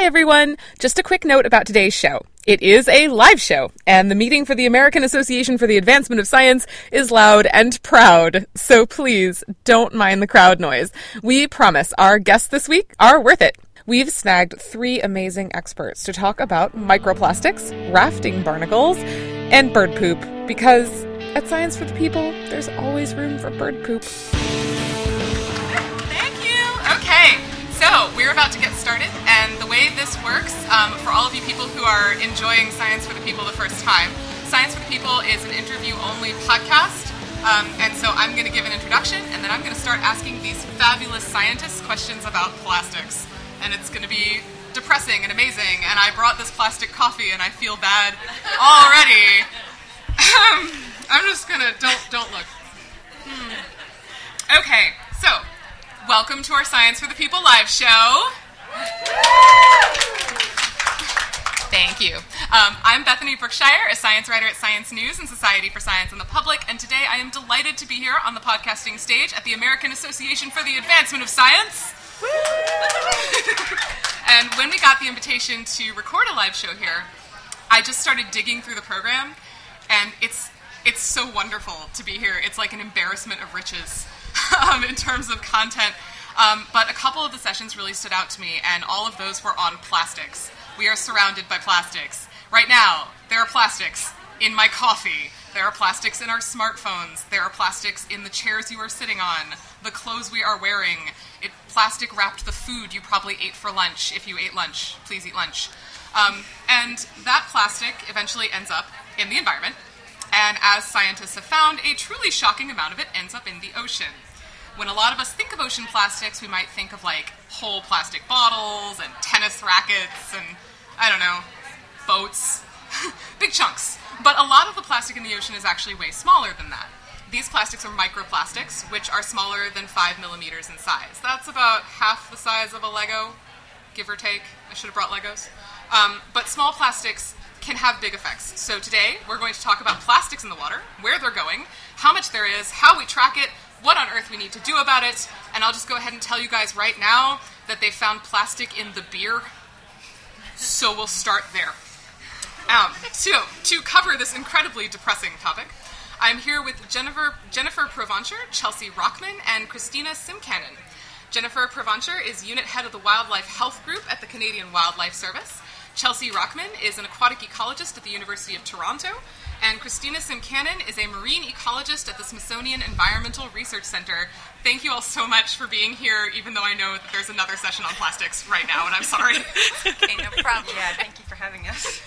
Hi, everyone. Just a quick note about today's show. It is a live show, and the meeting for the American Association for the Advancement of Science is loud and proud, so please don't mind the crowd noise. We promise our guests this week are worth it. We've snagged three amazing experts to talk about microplastics, rafting barnacles, and bird poop, because at Science for the People, there's always room for bird poop. Thank you. Okay, so we're about to get started, way this works, um, for all of you people who are enjoying Science for the People the first time, Science for the People is an interview-only podcast. Um, and so I'm going to give an introduction, and then I'm going to start asking these fabulous scientists questions about plastics. And it's going to be depressing and amazing. And I brought this plastic coffee, and I feel bad already. I'm just gonna don't don't look. Hmm. Okay, so welcome to our Science for the People live show. Thank you. Um, I'm Bethany Brookshire, a science writer at Science News and Society for Science and the Public, and today I am delighted to be here on the podcasting stage at the American Association for the Advancement of Science. and when we got the invitation to record a live show here, I just started digging through the program, and it's it's so wonderful to be here. It's like an embarrassment of riches um, in terms of content. Um, but a couple of the sessions really stood out to me, and all of those were on plastics. We are surrounded by plastics. Right now, there are plastics in my coffee. There are plastics in our smartphones. There are plastics in the chairs you are sitting on, the clothes we are wearing. It plastic wrapped the food you probably ate for lunch. If you ate lunch, please eat lunch. Um, and that plastic eventually ends up in the environment. And as scientists have found, a truly shocking amount of it ends up in the ocean. When a lot of us think of ocean plastics, we might think of like whole plastic bottles and tennis rackets and, I don't know, boats. Big chunks. But a lot of the plastic in the ocean is actually way smaller than that. These plastics are microplastics, which are smaller than 5 millimeters in size. That's about half the size of a Lego, give or take. I should have brought Legos. Um, but small plastics can have big effects. So today we're going to talk about plastics in the water, where they're going, how much there is, how we track it, what on earth we need to do about it, and I'll just go ahead and tell you guys right now that they found plastic in the beer. So we'll start there. Um, so to cover this incredibly depressing topic, I'm here with Jennifer Jennifer Provencher, Chelsea Rochman, and Christina Simkanin. Jennifer Provencher is unit head of the Wildlife Health Group at the Canadian Wildlife Service. Chelsea Rockman is an aquatic ecologist at the University of Toronto, and Christina Simkanin is a marine ecologist at the Smithsonian Environmental Research Center. Thank you all so much for being here, even though I know that there's another session on plastics right now, and I'm sorry. okay, no problem. Yeah, thank you for having us.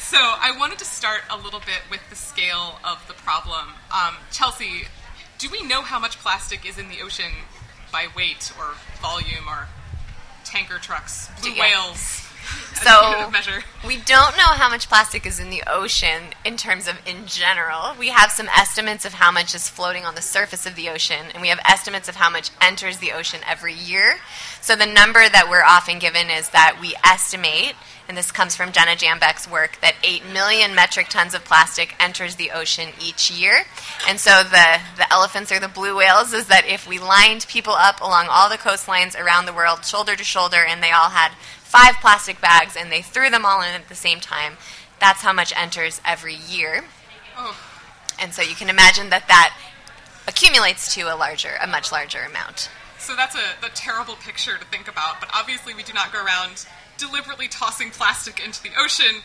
So, I wanted to start a little bit with the scale of the problem. Um, Chelsea, do we know how much plastic is in the ocean by weight or volume or tanker trucks, blue Yeah. whales? So unit of measure? we don't know how much plastic is in the ocean in terms of in general. We have some estimates of how much is floating on the surface of the ocean, and we have estimates of how much enters the ocean every year. So the number that we're often given is that we estimate, and this comes from Jenna Jambeck's work, that 8 million metric tons of plastic enters the ocean each year. And so the, the elephants or the blue whales is that if we lined people up along all the coastlines around the world, shoulder to shoulder, and they all had five plastic bags and they threw them all in at the same time, that's how much enters every year. And so you can imagine that that accumulates to a larger, a much larger amount. so that's a, a terrible picture to think about, but obviously we do not go around deliberately tossing plastic into the ocean.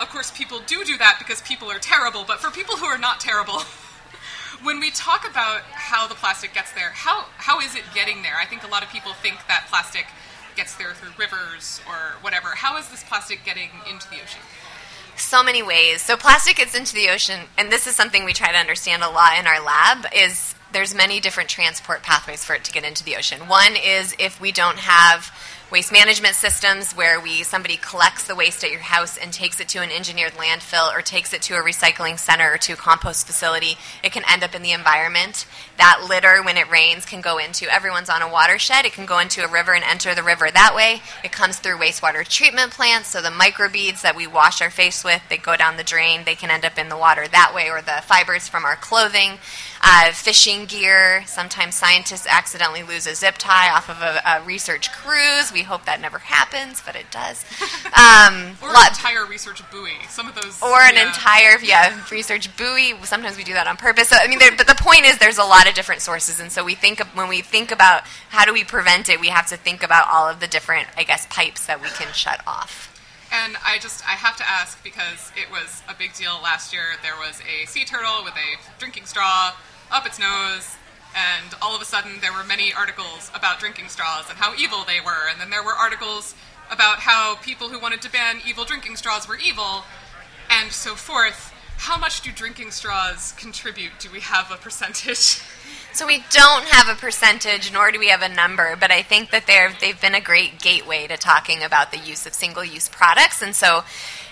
Of course, people do do that because people are terrible, but for people who are not terrible, when we talk about how the plastic gets there, how, how is it getting there? I think a lot of people think that plastic gets there through rivers or whatever. How is this plastic getting into the ocean? so many ways. So plastic gets into the ocean, and this is something we try to understand a lot in our lab. Is there's many different transport pathways for it to get into the ocean. One is if we don't have waste management systems where we somebody collects the waste at your house and takes it to an engineered landfill or takes it to a recycling center or to a compost facility, it can end up in the environment. That litter, when it rains, can go into everyone's on a watershed. It can go into a river and enter the river that way. It comes through wastewater treatment plants, so the microbeads that we wash our face with, they go down the drain. They can end up in the water that way, or the fibers from our clothing. Uh, fishing gear. Sometimes scientists accidentally lose a zip tie off of a, a research cruise. We hope that never happens, but it does. Um, or lot- an entire research buoy. Some of those. or an yeah. entire yeah research buoy. Sometimes we do that on purpose. So, I mean, there, but the point is, there's a lot of different sources, and so we think of, when we think about how do we prevent it, we have to think about all of the different, I guess, pipes that we can shut off. And I just I have to ask because it was a big deal last year. There was a sea turtle with a drinking straw up its nose, and all of a sudden there were many articles about drinking straws and how evil they were. And then there were articles about how people who wanted to ban evil drinking straws were evil, and so forth. How much do drinking straws contribute? Do we have a percentage? So we don't have a percentage, nor do we have a number, but I think that they've been a great gateway to talking about the use of single-use products. And so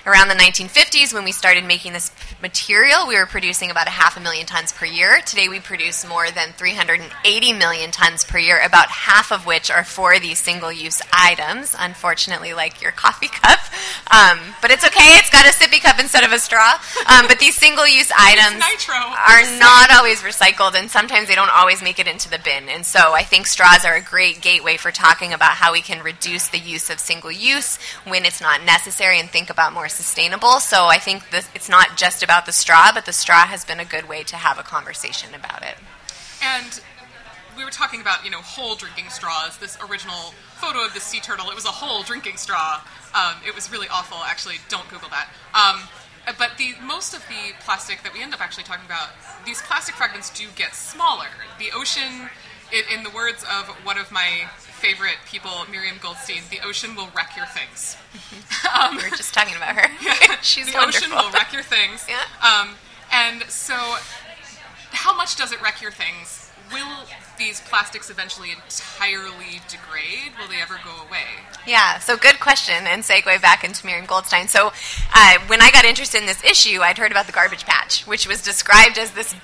around the 1950s, when we started making this material, we were producing about a half a million tons per year. Today we produce more than 380 million tons per year, about half of which are for these single-use items, unfortunately like your coffee cup. Um, but it's okay, it's got a sippy cup instead of a straw. Um, but these single-use items are not always recycled, and sometimes they don't always make it into the bin. And so I think straws are a great gateway for talking about how we can reduce the use of single use when it's not necessary and think about more sustainable. So I think this, it's not just about the straw, but the straw has been a good way to have a conversation about it. And we were talking about, you know, whole drinking straws. This original photo of the sea turtle, it was a whole drinking straw. Um, it was really awful. Actually, don't Google that. Um, but the most of the plastic that we end up actually talking about, these plastic fragments do get smaller. The ocean, i in the words of one of my favorite people, Miriam Goldstein, the ocean will wreck your things. um, We were just talking about her. She's the wonderful. ocean will wreck your things. Yeah. Um, and so, how much does it wreck your things? Will these plastics eventually entirely degrade? Will they ever go away? Yeah, so good question and segue back into Miriam Goldstein. So, uh, when I got interested in this issue, I'd heard about the garbage patch, which was described as this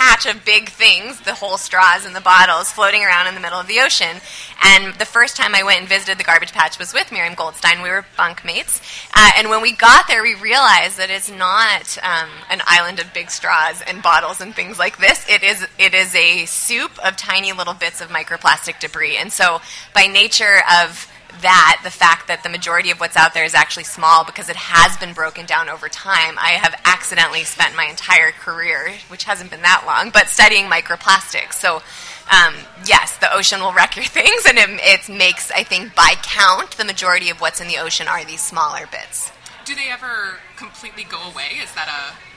patch of big things, the whole straws and the bottles floating around in the middle of the ocean. And the first time I went and visited the garbage patch was with Miriam Goldstein. We were bunk mates. Uh, and when we got there, we realized that it's not um, an island of big straws and bottles and things like this. It is, it is a soup of tiny little bits of microplastic debris. And so, by nature of that, the fact that the majority of what's out there is actually small because it has been broken down over time. I have accidentally spent my entire career, which hasn't been that long, but studying microplastics. So, um, yes, the ocean will wreck your things, and it, it makes, I think, by count, the majority of what's in the ocean are these smaller bits. Do they ever completely go away? Is that a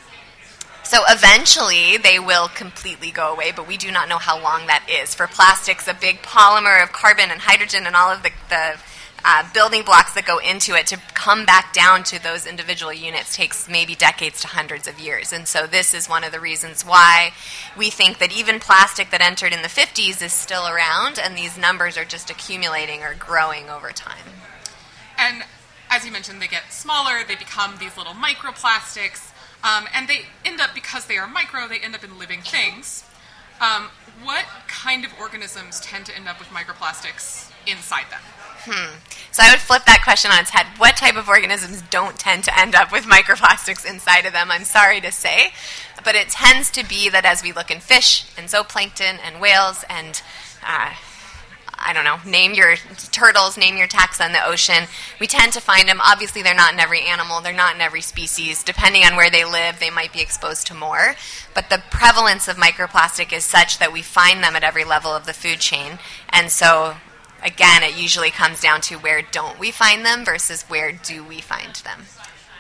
So eventually they will completely go away, but we do not know how long that is. For plastics, a big polymer of carbon and hydrogen and all of the, the uh, building blocks that go into it to come back down to those individual units takes maybe decades to hundreds of years. And so this is one of the reasons why we think that even plastic that entered in the 50s is still around, and these numbers are just accumulating or growing over time. And as you mentioned, they get smaller, they become these little microplastics, um, and they end up, because they are micro, they end up in living things. Um, what kind of organisms tend to end up with microplastics inside them? Hmm. So I would flip that question on its head. What type of organisms don't tend to end up with microplastics inside of them? I'm sorry to say, but it tends to be that as we look in fish and zooplankton and whales and uh, I don't know, name your turtles, name your taxa in the ocean. We tend to find them. Obviously, they're not in every animal, they're not in every species. Depending on where they live, they might be exposed to more. But the prevalence of microplastic is such that we find them at every level of the food chain. And so, again, it usually comes down to where don't we find them versus where do we find them.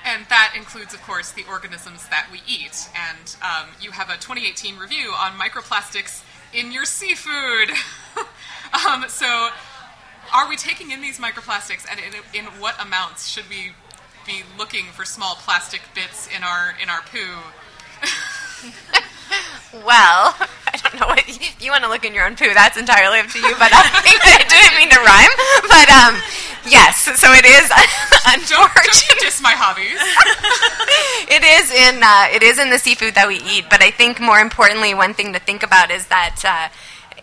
And that includes, of course, the organisms that we eat. And um, you have a 2018 review on microplastics in your seafood. um, so, are we taking in these microplastics, and in, in what amounts should we be looking for small plastic bits in our in our poo? Well, I don't know what if you want to look in your own poo. That's entirely up to you. But I think I didn't mean to rhyme. But um, yes, so it is unfortunate. you my hobbies. it is in uh, it is in the seafood that we eat. But I think more importantly, one thing to think about is that. Uh,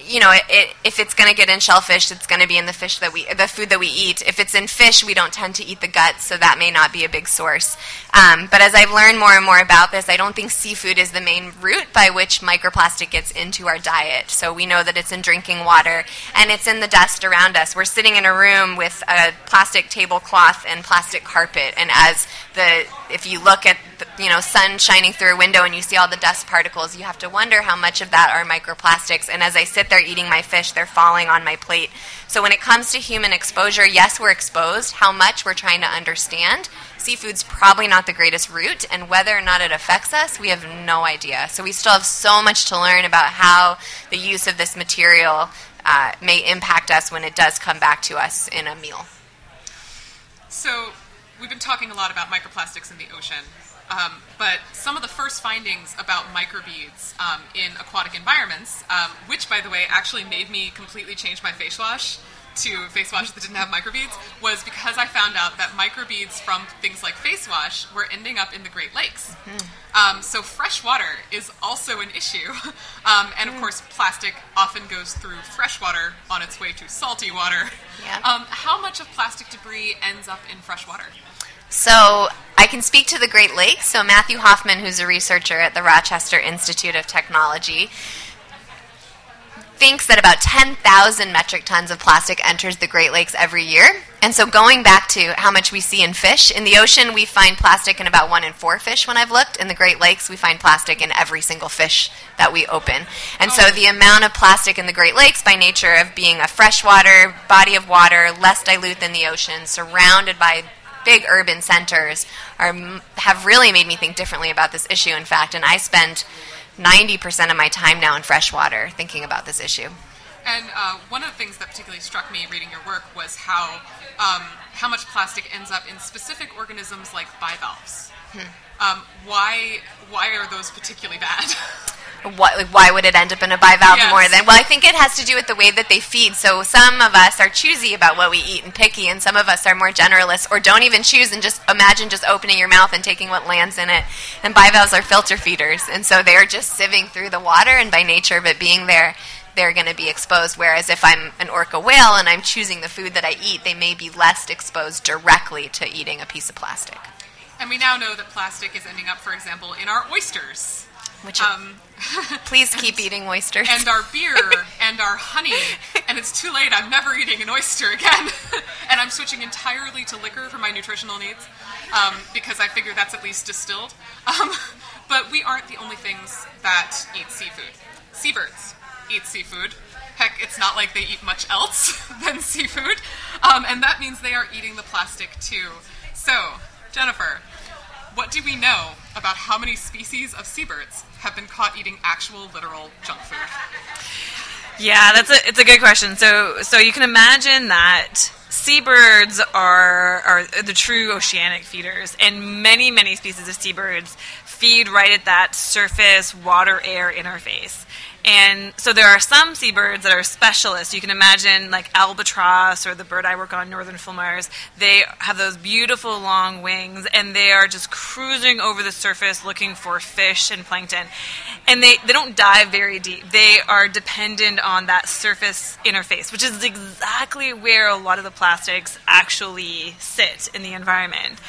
you know, it, it, if it's going to get in shellfish, it's going to be in the fish that we, the food that we eat. If it's in fish, we don't tend to eat the guts, so that may not be a big source. Um, but as I've learned more and more about this, I don't think seafood is the main route by which microplastic gets into our diet. So we know that it's in drinking water and it's in the dust around us. We're sitting in a room with a plastic tablecloth and plastic carpet, and as the, if you look at the, you know sun shining through a window and you see all the dust particles, you have to wonder how much of that are microplastics. And as I sit there eating my fish, they're falling on my plate. So when it comes to human exposure, yes, we're exposed. How much we're trying to understand. Seafood's probably not the greatest route, and whether or not it affects us, we have no idea. So we still have so much to learn about how the use of this material uh, may impact us when it does come back to us in a meal. So we've been talking a lot about microplastics in the ocean. Um, but some of the first findings about microbeads um, in aquatic environments, um, which, by the way, actually made me completely change my face wash to face wash that didn't have microbeads, was because I found out that microbeads from things like face wash were ending up in the Great Lakes. Mm-hmm. so fresh water is also an issue. Um, and of mm. course, plastic often goes through fresh water on its way to salty water. Yeah. Um, how much of plastic debris ends up in fresh water? So I can speak to the Great Lakes. So Matthew Hoffman, who's a researcher at the Rochester Institute of Technology, thinks that about 10,000 metric tons of plastic enters the Great Lakes every year. And so going back to how much we see in fish, in the ocean we find plastic in about one in four fish when I've looked. In the Great Lakes we find plastic in every single fish that we open. And so the amount of plastic in the Great Lakes by nature of being a freshwater body of water, less dilute than the ocean, surrounded by big urban centers are have really made me think differently about this issue. In fact, and I spend 90% of my time now in freshwater thinking about this issue. And uh, one of the things that particularly struck me reading your work was how um, how much plastic ends up in specific organisms like bivalves. Hmm. Um, why why are those particularly bad? what, like, why would it end up in a bivalve yes. more than? Well, I think it has to do with the way that they feed. So some of us are choosy about what we eat and picky, and some of us are more generalists or don't even choose and just imagine just opening your mouth and taking what lands in it. And bivalves are filter feeders, and so they're just sieving through the water, and by nature of it being there, they're going to be exposed. Whereas if I'm an orca whale and I'm choosing the food that I eat, they may be less exposed directly to eating a piece of plastic. And we now know that plastic is ending up, for example, in our oysters. Which um, please keep and, eating oysters. And our beer and our honey. And it's too late. I'm never eating an oyster again. and I'm switching entirely to liquor for my nutritional needs um, because I figure that's at least distilled. Um, but we aren't the only things that eat seafood. Seabirds eat seafood. Heck, it's not like they eat much else than seafood. Um, and that means they are eating the plastic too. So, Jennifer, what do we know about how many species of seabirds have been caught eating actual literal junk food? Yeah, that's a it's a good question. So so you can imagine that seabirds are are the true oceanic feeders, and many many species of seabirds feed right at that surface water air interface. And so there are some seabirds that are specialists. You can imagine like albatross or the bird I work on, northern fulmars. They have those beautiful long wings and they are just cruising over the surface looking for fish and plankton. And they, they don't dive very deep. They are dependent on that surface interface, which is exactly where a lot of the plastics actually sit in the environment.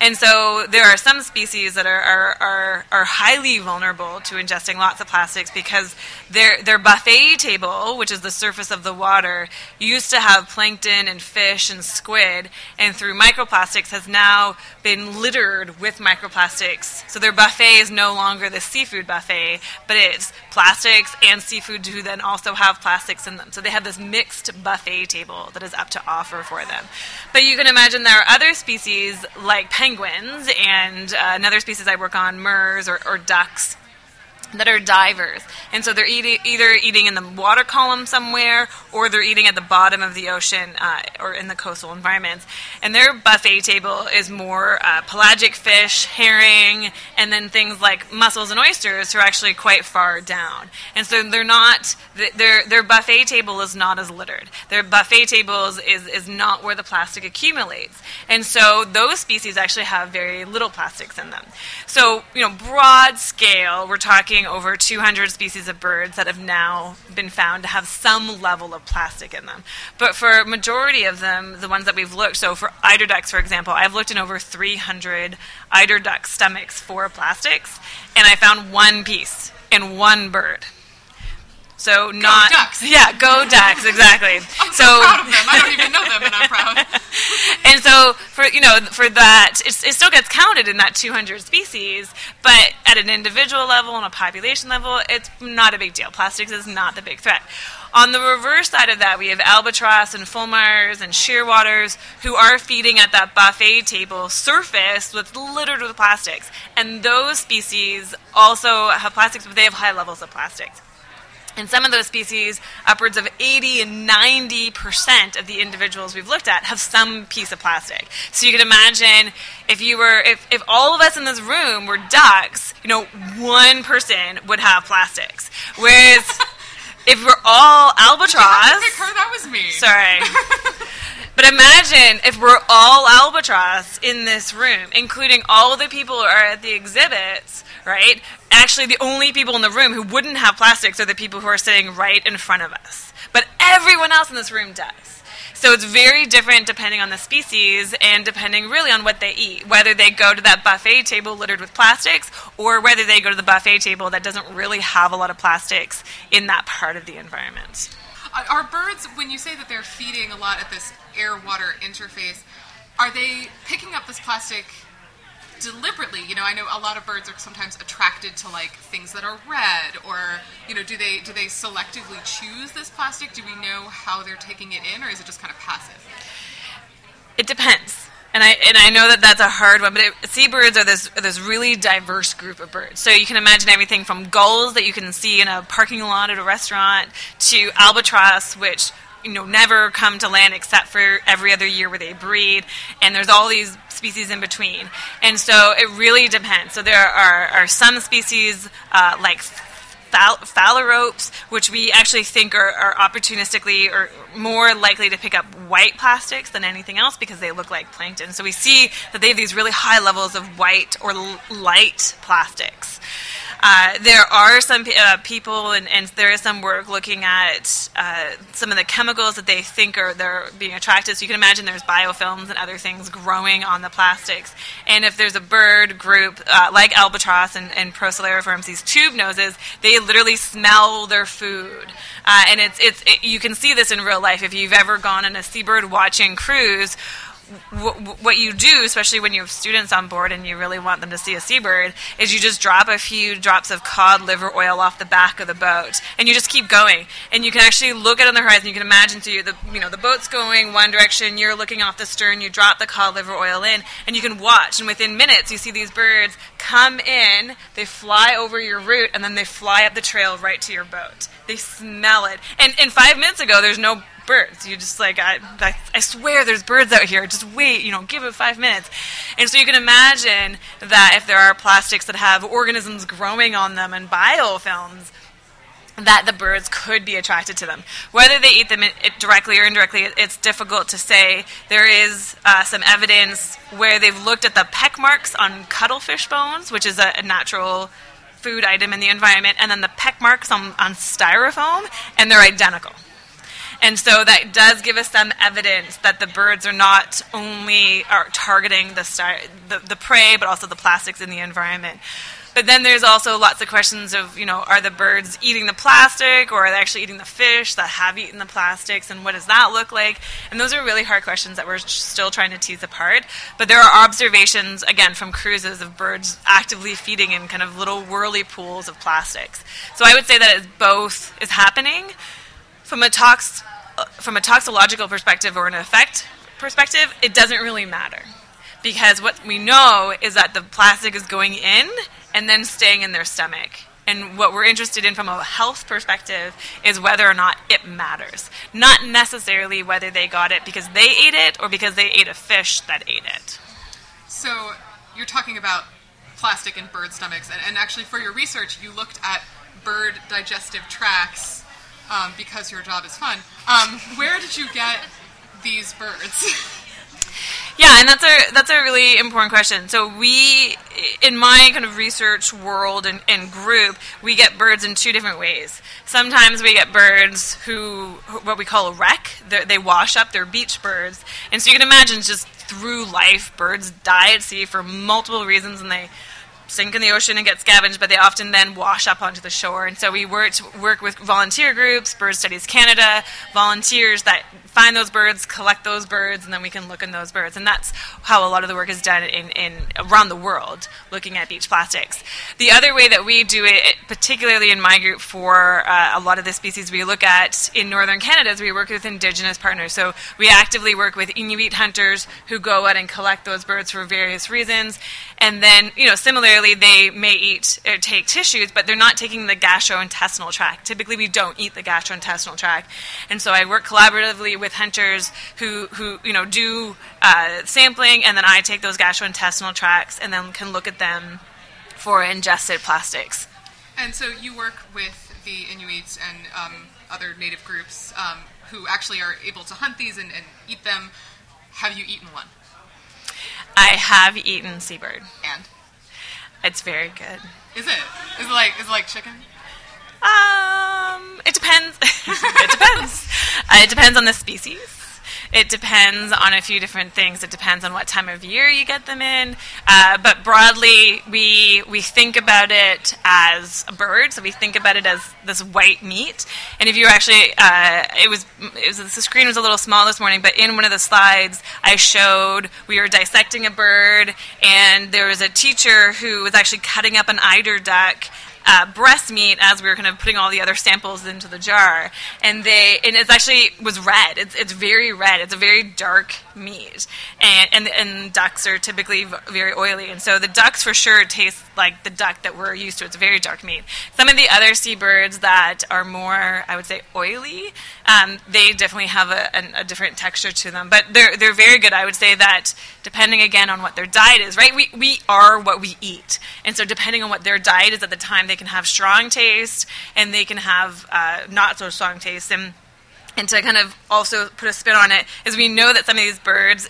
And so there are some species that are, are, are, are highly vulnerable to ingesting lots of plastics because their, their buffet table, which is the surface of the water, used to have plankton and fish and squid, and through microplastics has now been littered with microplastics. So their buffet is no longer the seafood buffet, but it's plastics and seafood who then also have plastics in them. So they have this mixed buffet table that is up to offer for them. But you can imagine there are other species like penguins and uh, another species I work on, murres or, or ducks that are divers. And so they're eating, either eating in the water column somewhere or they're eating at the bottom of the ocean uh, or in the coastal environments. And their buffet table is more uh, pelagic fish, herring, and then things like mussels and oysters who are actually quite far down. And so they're not, their, their buffet table is not as littered. Their buffet table is, is, is not where the plastic accumulates. And so those species actually have very little plastics in them. So, you know, broad scale, we're talking over 200 species of birds that have now been found to have some level of plastic in them. But for majority of them, the ones that we've looked, so for eider ducks, for example, I've looked in over 300 eider duck stomachs for plastics, and I found one piece in one bird. So not ducks. yeah, go ducks exactly. I'm so, proud of them. I don't even know them, and I'm proud. and so for you know for that it's, it still gets counted in that 200 species but at an individual level and a population level it's not a big deal plastics is not the big threat on the reverse side of that we have albatross and fulmars and shearwaters who are feeding at that buffet table surface with littered with plastics and those species also have plastics but they have high levels of plastics and some of those species, upwards of 80 and 90% of the individuals we've looked at have some piece of plastic. So you can imagine if you were, if, if all of us in this room were ducks, you know, one person would have plastics. Whereas if we're all albatross. Pick her, that was me. Sorry. But imagine if we're all albatross in this room, including all the people who are at the exhibits, right? Actually, the only people in the room who wouldn't have plastics are the people who are sitting right in front of us. But everyone else in this room does. So it's very different depending on the species and depending really on what they eat. Whether they go to that buffet table littered with plastics or whether they go to the buffet table that doesn't really have a lot of plastics in that part of the environment. Are birds, when you say that they're feeding a lot at this air water interface, are they picking up this plastic deliberately? You know, I know a lot of birds are sometimes attracted to like things that are red, or you know, do they do they selectively choose this plastic? Do we know how they're taking it in, or is it just kind of passive? It depends. And I, and I know that that's a hard one, but it, seabirds are this, this really diverse group of birds. So you can imagine everything from gulls that you can see in a parking lot at a restaurant to albatross, which you know never come to land except for every other year where they breed. And there's all these species in between. And so it really depends. So there are, are some species uh, like phalaropes, which we actually think are, are, opportunistically or more likely to pick up white plastics than anything else because they look like plankton. So we see that they have these really high levels of white or light plastics. Uh, there are some uh, people, and, and, there is some work looking at uh, some of the chemicals that they think are they're being attracted. So you can imagine there's biofilms and other things growing on the plastics. And if there's a bird group uh, like albatross and, and Procellariiformes, these tube noses, they literally smell their food. Uh, and it's it's it, you can see this in real life if you've ever gone on a seabird watching cruise what you do, especially when you have students on board and you really want them to see a seabird, is you just drop a few drops of cod liver oil off the back of the boat, and you just keep going. And you can actually look at on the horizon. You can imagine, you the you know the boat's going one direction, you're looking off the stern, you drop the cod liver oil in, and you can watch. And within minutes, you see these birds come in, they fly over your route, and then they fly up the trail right to your boat. They smell it. And and five minutes ago, there's no birds. You just like I, I, I swear there's birds out here. Just wait, you know, give it five minutes. And so you can imagine that if there are plastics that have organisms growing on them and biofilms, that the birds could be attracted to them. Whether they eat them directly or indirectly, it's difficult to say. There is uh, some evidence where they've looked at the peck marks on cuttlefish bones, which is a, a natural food item in the environment, and then the peck marks on, on styrofoam, and they're identical. And so that does give us some evidence that the birds are not only are targeting the, star, the, the prey, but also the plastics in the environment. But then there's also lots of questions of, you know, are the birds eating the plastic or are they actually eating the fish that have eaten the plastics and what does that look like? And those are really hard questions that we're still trying to tease apart. But there are observations, again, from cruises of birds actively feeding in kind of little whirly pools of plastics. So I would say that both is happening. From a tox uh, from a toxicological perspective or an effect perspective, it doesn't really matter. Because what we know is that the plastic is going in and then staying in their stomach. And what we're interested in from a health perspective is whether or not it matters. Not necessarily whether they got it because they ate it or because they ate a fish that ate it. So you're talking about plastic in bird stomachs, and, and actually for your research, you looked at bird digestive tracts um, because your job is fun. Um, where did you get these birds? yeah, and that's a that's a really important question. So we, in my kind of research world and, and group, we get birds in two different ways. Sometimes we get birds who, what we call a wreck. They're, they wash up. They're beach birds, and so you can imagine just through life, birds die at sea for multiple reasons, and they sink in the ocean and get scavenged, but they often then wash up onto the shore. And so we work work with volunteer groups, Bird Studies Canada, volunteers that find those birds, collect those birds, and then we can look in those birds. And that's how a lot of the work is done in, in around the world, looking at beach plastics. The other way that we do it, particularly in my group for uh, a lot of the species we look at in northern Canada, is we work with Indigenous partners. So we actively work with Inuit hunters who go out and collect those birds for various reasons. And then, you know, similarly, they may eat or take tissues, but they're not taking the gastrointestinal tract. Typically, we don't eat the gastrointestinal tract. And so I work collaboratively with hunters who, who you know, do uh, sampling, and then I take those gastrointestinal tracts and then can look at them for ingested plastics. And so you work with the Inuits and um, other native groups um, who actually are able to hunt these and, and eat them. Have you eaten one? I have eaten seabird. And It's very good. is it? Is it like is it like chicken? Um, it depends. it depends. Uh, it depends on the species. It depends on a few different things. It depends on what time of year you get them in. Uh, but broadly, we we think about it as a bird. So we think about it as this white meat. And if you actually, uh, it was it was the screen was a little small this morning, but in one of the slides I showed we were dissecting a bird, and there was a teacher who was actually cutting up an eider duck uh, breast meat as we were kind of putting all the other samples into the jar, and they and it's actually was red. It's it's very red. It's a very dark meat, and and and ducks are typically very oily, and so the ducks for sure taste like the duck that we're used to. It's very dark meat. Some of the other seabirds that are more, I would say, oily, um, they definitely have a, a different texture to them, but they're they're very good. I would say that depending again on what their diet is, right? We we are what we eat, and so depending on what their diet is at the time, they can have strong taste and they can have uh, not so strong taste. And and to kind of also put a spin on it is we know that some of these birds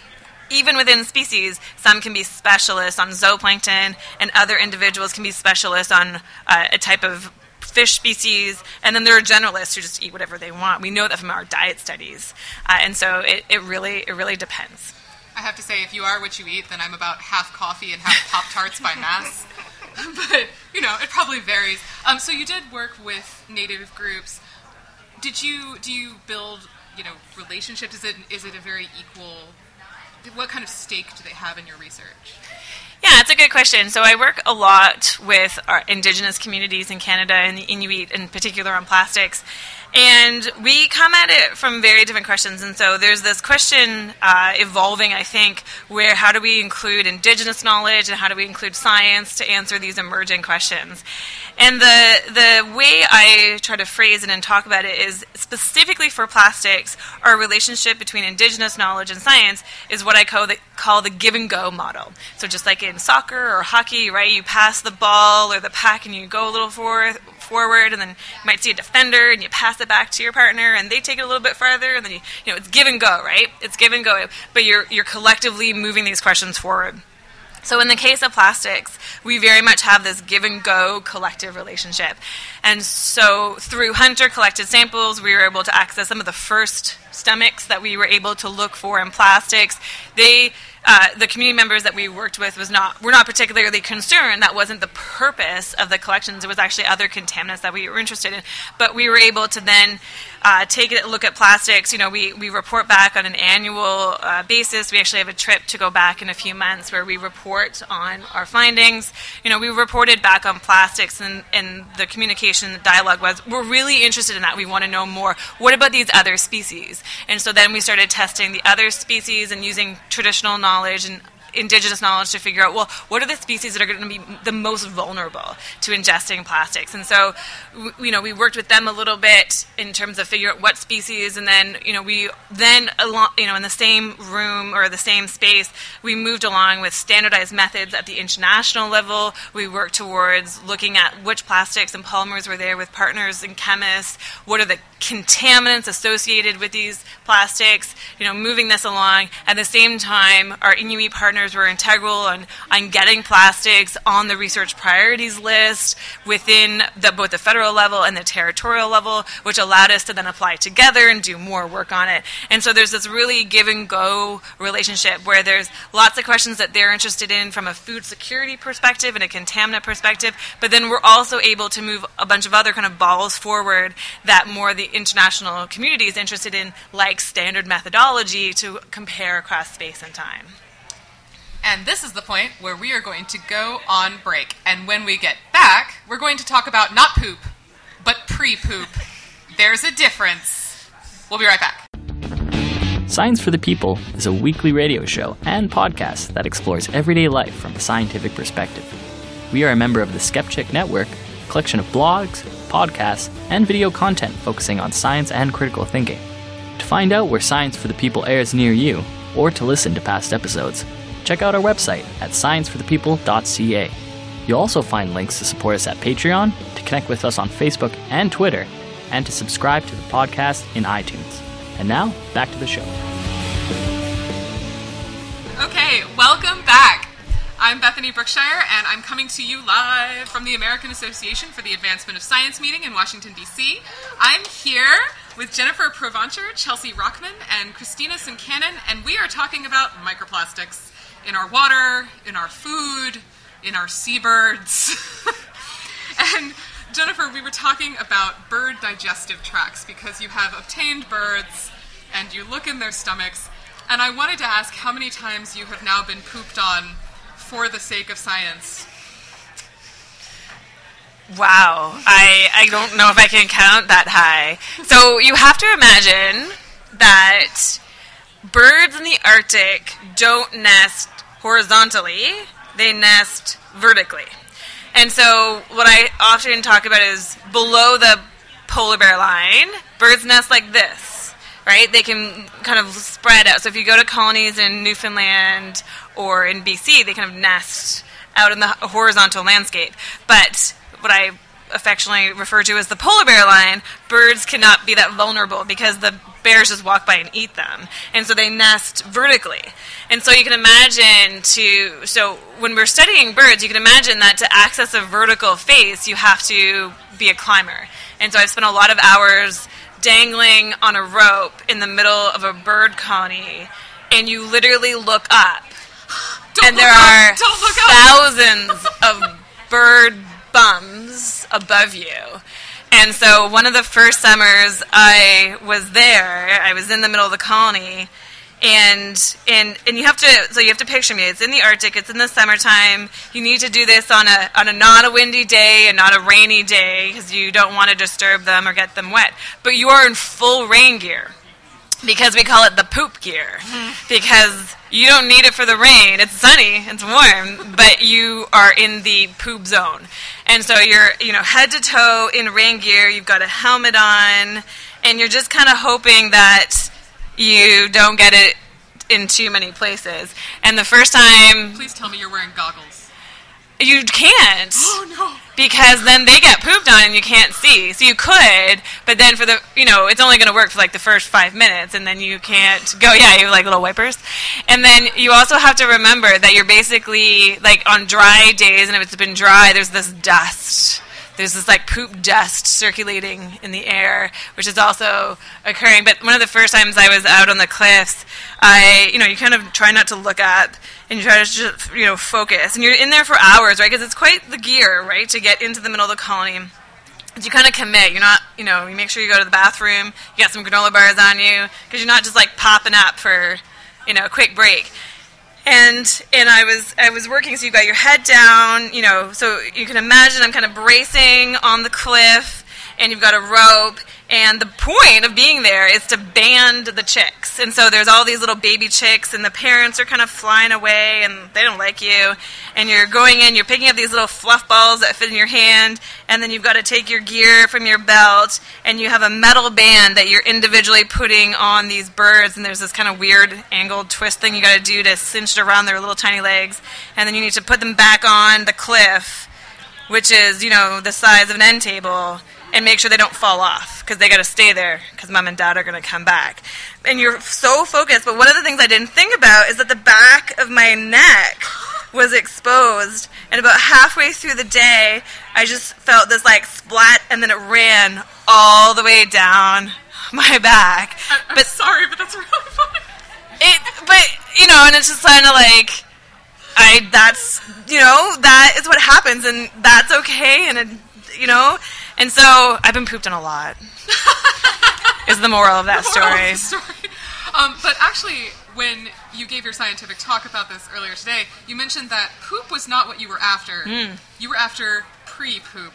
even within species, some can be specialists on zooplankton, and other individuals can be specialists on uh, a type of fish species, and then there are generalists who just eat whatever they want. We know that from our diet studies, uh, and so it, it really it really depends. I have to say, if you are what you eat, then I'm about half coffee and half Pop Tarts by mass. but you know, it probably varies. Um, so you did work with native groups. Did you do you build you know relationships? Is it is it a very equal? What kind of stake do they have in your research? Yeah, it's a good question. So I work a lot with our indigenous communities in Canada and the Inuit in particular on plastics. And we come at it from very different questions. And so there's this question uh, evolving, I think, where how do we include indigenous knowledge and how do we include science to answer these emerging questions? And the, the way I try to phrase it and talk about it is specifically for plastics, our relationship between indigenous knowledge and science is what I call the, call the give and go model. So just like in soccer or hockey, right, you pass the ball or the pack and you go a little forward, forward and then you might see a defender and you pass it back to your partner and they take it a little bit farther and then you, you know, it's give and go, right? It's give and go, but you're, you're collectively moving these questions forward. So, in the case of plastics, we very much have this give and go collective relationship. And so, through hunter collected samples, we were able to access some of the first stomachs that we were able to look for in plastics. They uh, the community members that we worked with was not were not particularly concerned. That wasn't the purpose of the collections. It was actually other contaminants that we were interested in. But we were able to then uh, take a look at plastics. You know, we, we report back on an annual uh, basis. We actually have a trip to go back in a few months where we report on our findings. You know, we reported back on plastics, and, and the communication, the dialogue was, we're really interested in that. We want to know more. What about these other species? And so then we started testing the other species and using traditional knowledge and indigenous knowledge to figure out well what are the species that are going to be the most vulnerable to ingesting plastics? And so w- you know we worked with them a little bit in terms of figuring out what species and then you know we then along you know in the same room or the same space we moved along with standardized methods at the international level. We worked towards looking at which plastics and polymers were there with partners and chemists. What are the contaminants associated with these plastics, you know, moving this along. At the same time, our Inuit partners were integral on, on getting plastics on the research priorities list within the, both the federal level and the territorial level, which allowed us to then apply together and do more work on it. And so there's this really give and go relationship where there's lots of questions that they're interested in from a food security perspective and a contaminant perspective, but then we're also able to move a bunch of other kind of balls forward that more the international community is interested in, like standard methodology to compare across space and time. And this is the point where we are going to go on break. And when we get back, we're going to talk about not poop, but pre poop. There's a difference. We'll be right back. Science for the People is a weekly radio show and podcast that explores everyday life from a scientific perspective. We are a member of the Skeptic Network, a collection of blogs, podcasts, and video content focusing on science and critical thinking. To find out where Science for the People airs near you, or to listen to past episodes, check out our website at scienceforthepeople.ca. You'll also find links to support us at Patreon, to connect with us on Facebook and Twitter, and to subscribe to the podcast in iTunes. And now, back to the show. Okay, welcome back. I'm Bethany Brookshire, and I'm coming to you live from the American Association for the Advancement of Science meeting in Washington, D.C. I'm here with Jennifer Provencher, Chelsea Rochman, and Christina Simkanin, and we are talking about microplastics in our water, in our food, in our seabirds. and Jennifer, we were talking about bird digestive tracts because you have obtained birds and you look in their stomachs. And I wanted to ask how many times you have now been pooped on for the sake of science. Wow, I, I don't know if I can count that high. So you have to imagine that birds in the Arctic don't nest horizontally, they nest vertically. And so what I often talk about is below the polar bear line, birds nest like this, right? They can kind of spread out. So if you go to colonies in Newfoundland or in BC, they kind of nest out in the horizontal landscape. But what I affectionately refer to as the polar bear line, birds cannot be that vulnerable because the bears just walk by and eat them. And so they nest vertically. And so you can imagine to, so when we're studying birds, you can imagine that to access a vertical face, you have to be a climber. And so I've spent a lot of hours dangling on a rope in the middle of a bird colony, and you literally look up. And look there up! are thousands of bird bums above you. And so one of the first summers I was there, I was in the middle of the colony and and and you have to so you have to picture me. It's in the arctic it's in the summertime. You need to do this on a on a not a windy day and not a rainy day because you don't want to disturb them or get them wet. But you are in full rain gear because we call it the poop gear. Because you don't need it for the rain. It's sunny. It's warm. But you are in the poop zone. And so you're you know head to toe in rain gear. You've got a helmet on. And you're just kind of hoping that you don't get it in too many places. And the first time Please tell me you're wearing goggles. You can't Oh no! because then they get pooped on and you can't see. So you could, but then for the you know it's only going to work for like the first five minutes, and then you can't go. Yeah, you like little wipers, and then you also have to remember that you're basically like on dry days, and if it's been dry, there's this dust. There's this like poop dust circulating in the air, which is also occurring. But one of the first times I was out on the cliffs, I, you know, you kind of try not to look up and you try to just, you know, focus. And you're in there for hours, right? Because it's quite the gear, right, to get into the middle of the colony. You kind of commit. You're not, you know, you make sure you go to the bathroom, you got some granola bars on you, because you're not just like popping up for, you know, a quick break and and I was I was working. So you've got your head down, you know. So you can imagine I'm kind of bracing on the cliff, and you've got a rope, And the point of being there is to band the chicks. And so there's all these little baby chicks, and the parents are kind of flying away, and they don't like you. And you're going in, you're picking up these little fluff balls that fit in your hand, and then you've got to take your gear from your belt, and you have a metal band that you're individually putting on these birds. And there's this kind of weird angled twist thing you got to do to cinch it around their little tiny legs. And then you need to put them back on the cliff, which is, you know, the size of an end table and make sure they don't fall off because they got to stay there because mom and dad are going to come back. And you're so focused. But one of the things I didn't think about is that the back of my neck was exposed. And about halfway through the day, I just felt this like splat and then it ran all the way down my back. I, I'm but sorry, but that's really funny. it, but you know, and it's just kind of like. I that's you know that is what happens and that's okay and it, you know and so I've been pooped on a lot. is the moral of that story. of story. Um, but actually, when you gave your scientific talk about this earlier today, you mentioned that poop was not what you were after. Hmm. You were after pre-poop,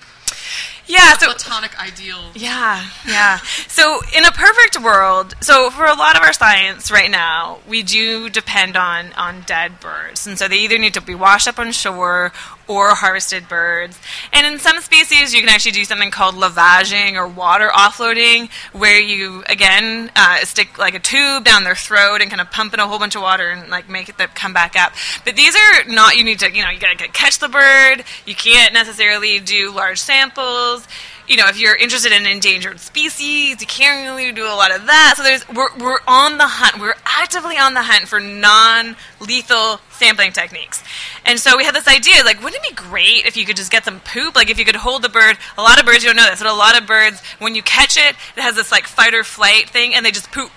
Yeah, so platonic ideal. Yeah, yeah. So, in a perfect world, so for a lot of our science right now, we do depend on on dead birds, and so they either need to be washed up on shore or harvested birds. And in some species, you can actually do something called lavaging or water offloading, where you again uh, stick like a tube down their throat and kind of pump in a whole bunch of water and like make it come back up. But these are not. You need to, you know, you gotta catch the bird. You can't necessarily do large samples you know, if you're interested in endangered species, you can't really do a lot of that. So there's we're we're on the hunt. We're actively on the hunt for non-lethal sampling techniques. And so we had this idea, like, wouldn't it be great if you could just get some poop? Like, if you could hold the bird. A lot of birds, you don't know this, but a lot of birds, when you catch it, it has this like fight or flight thing, and they just poop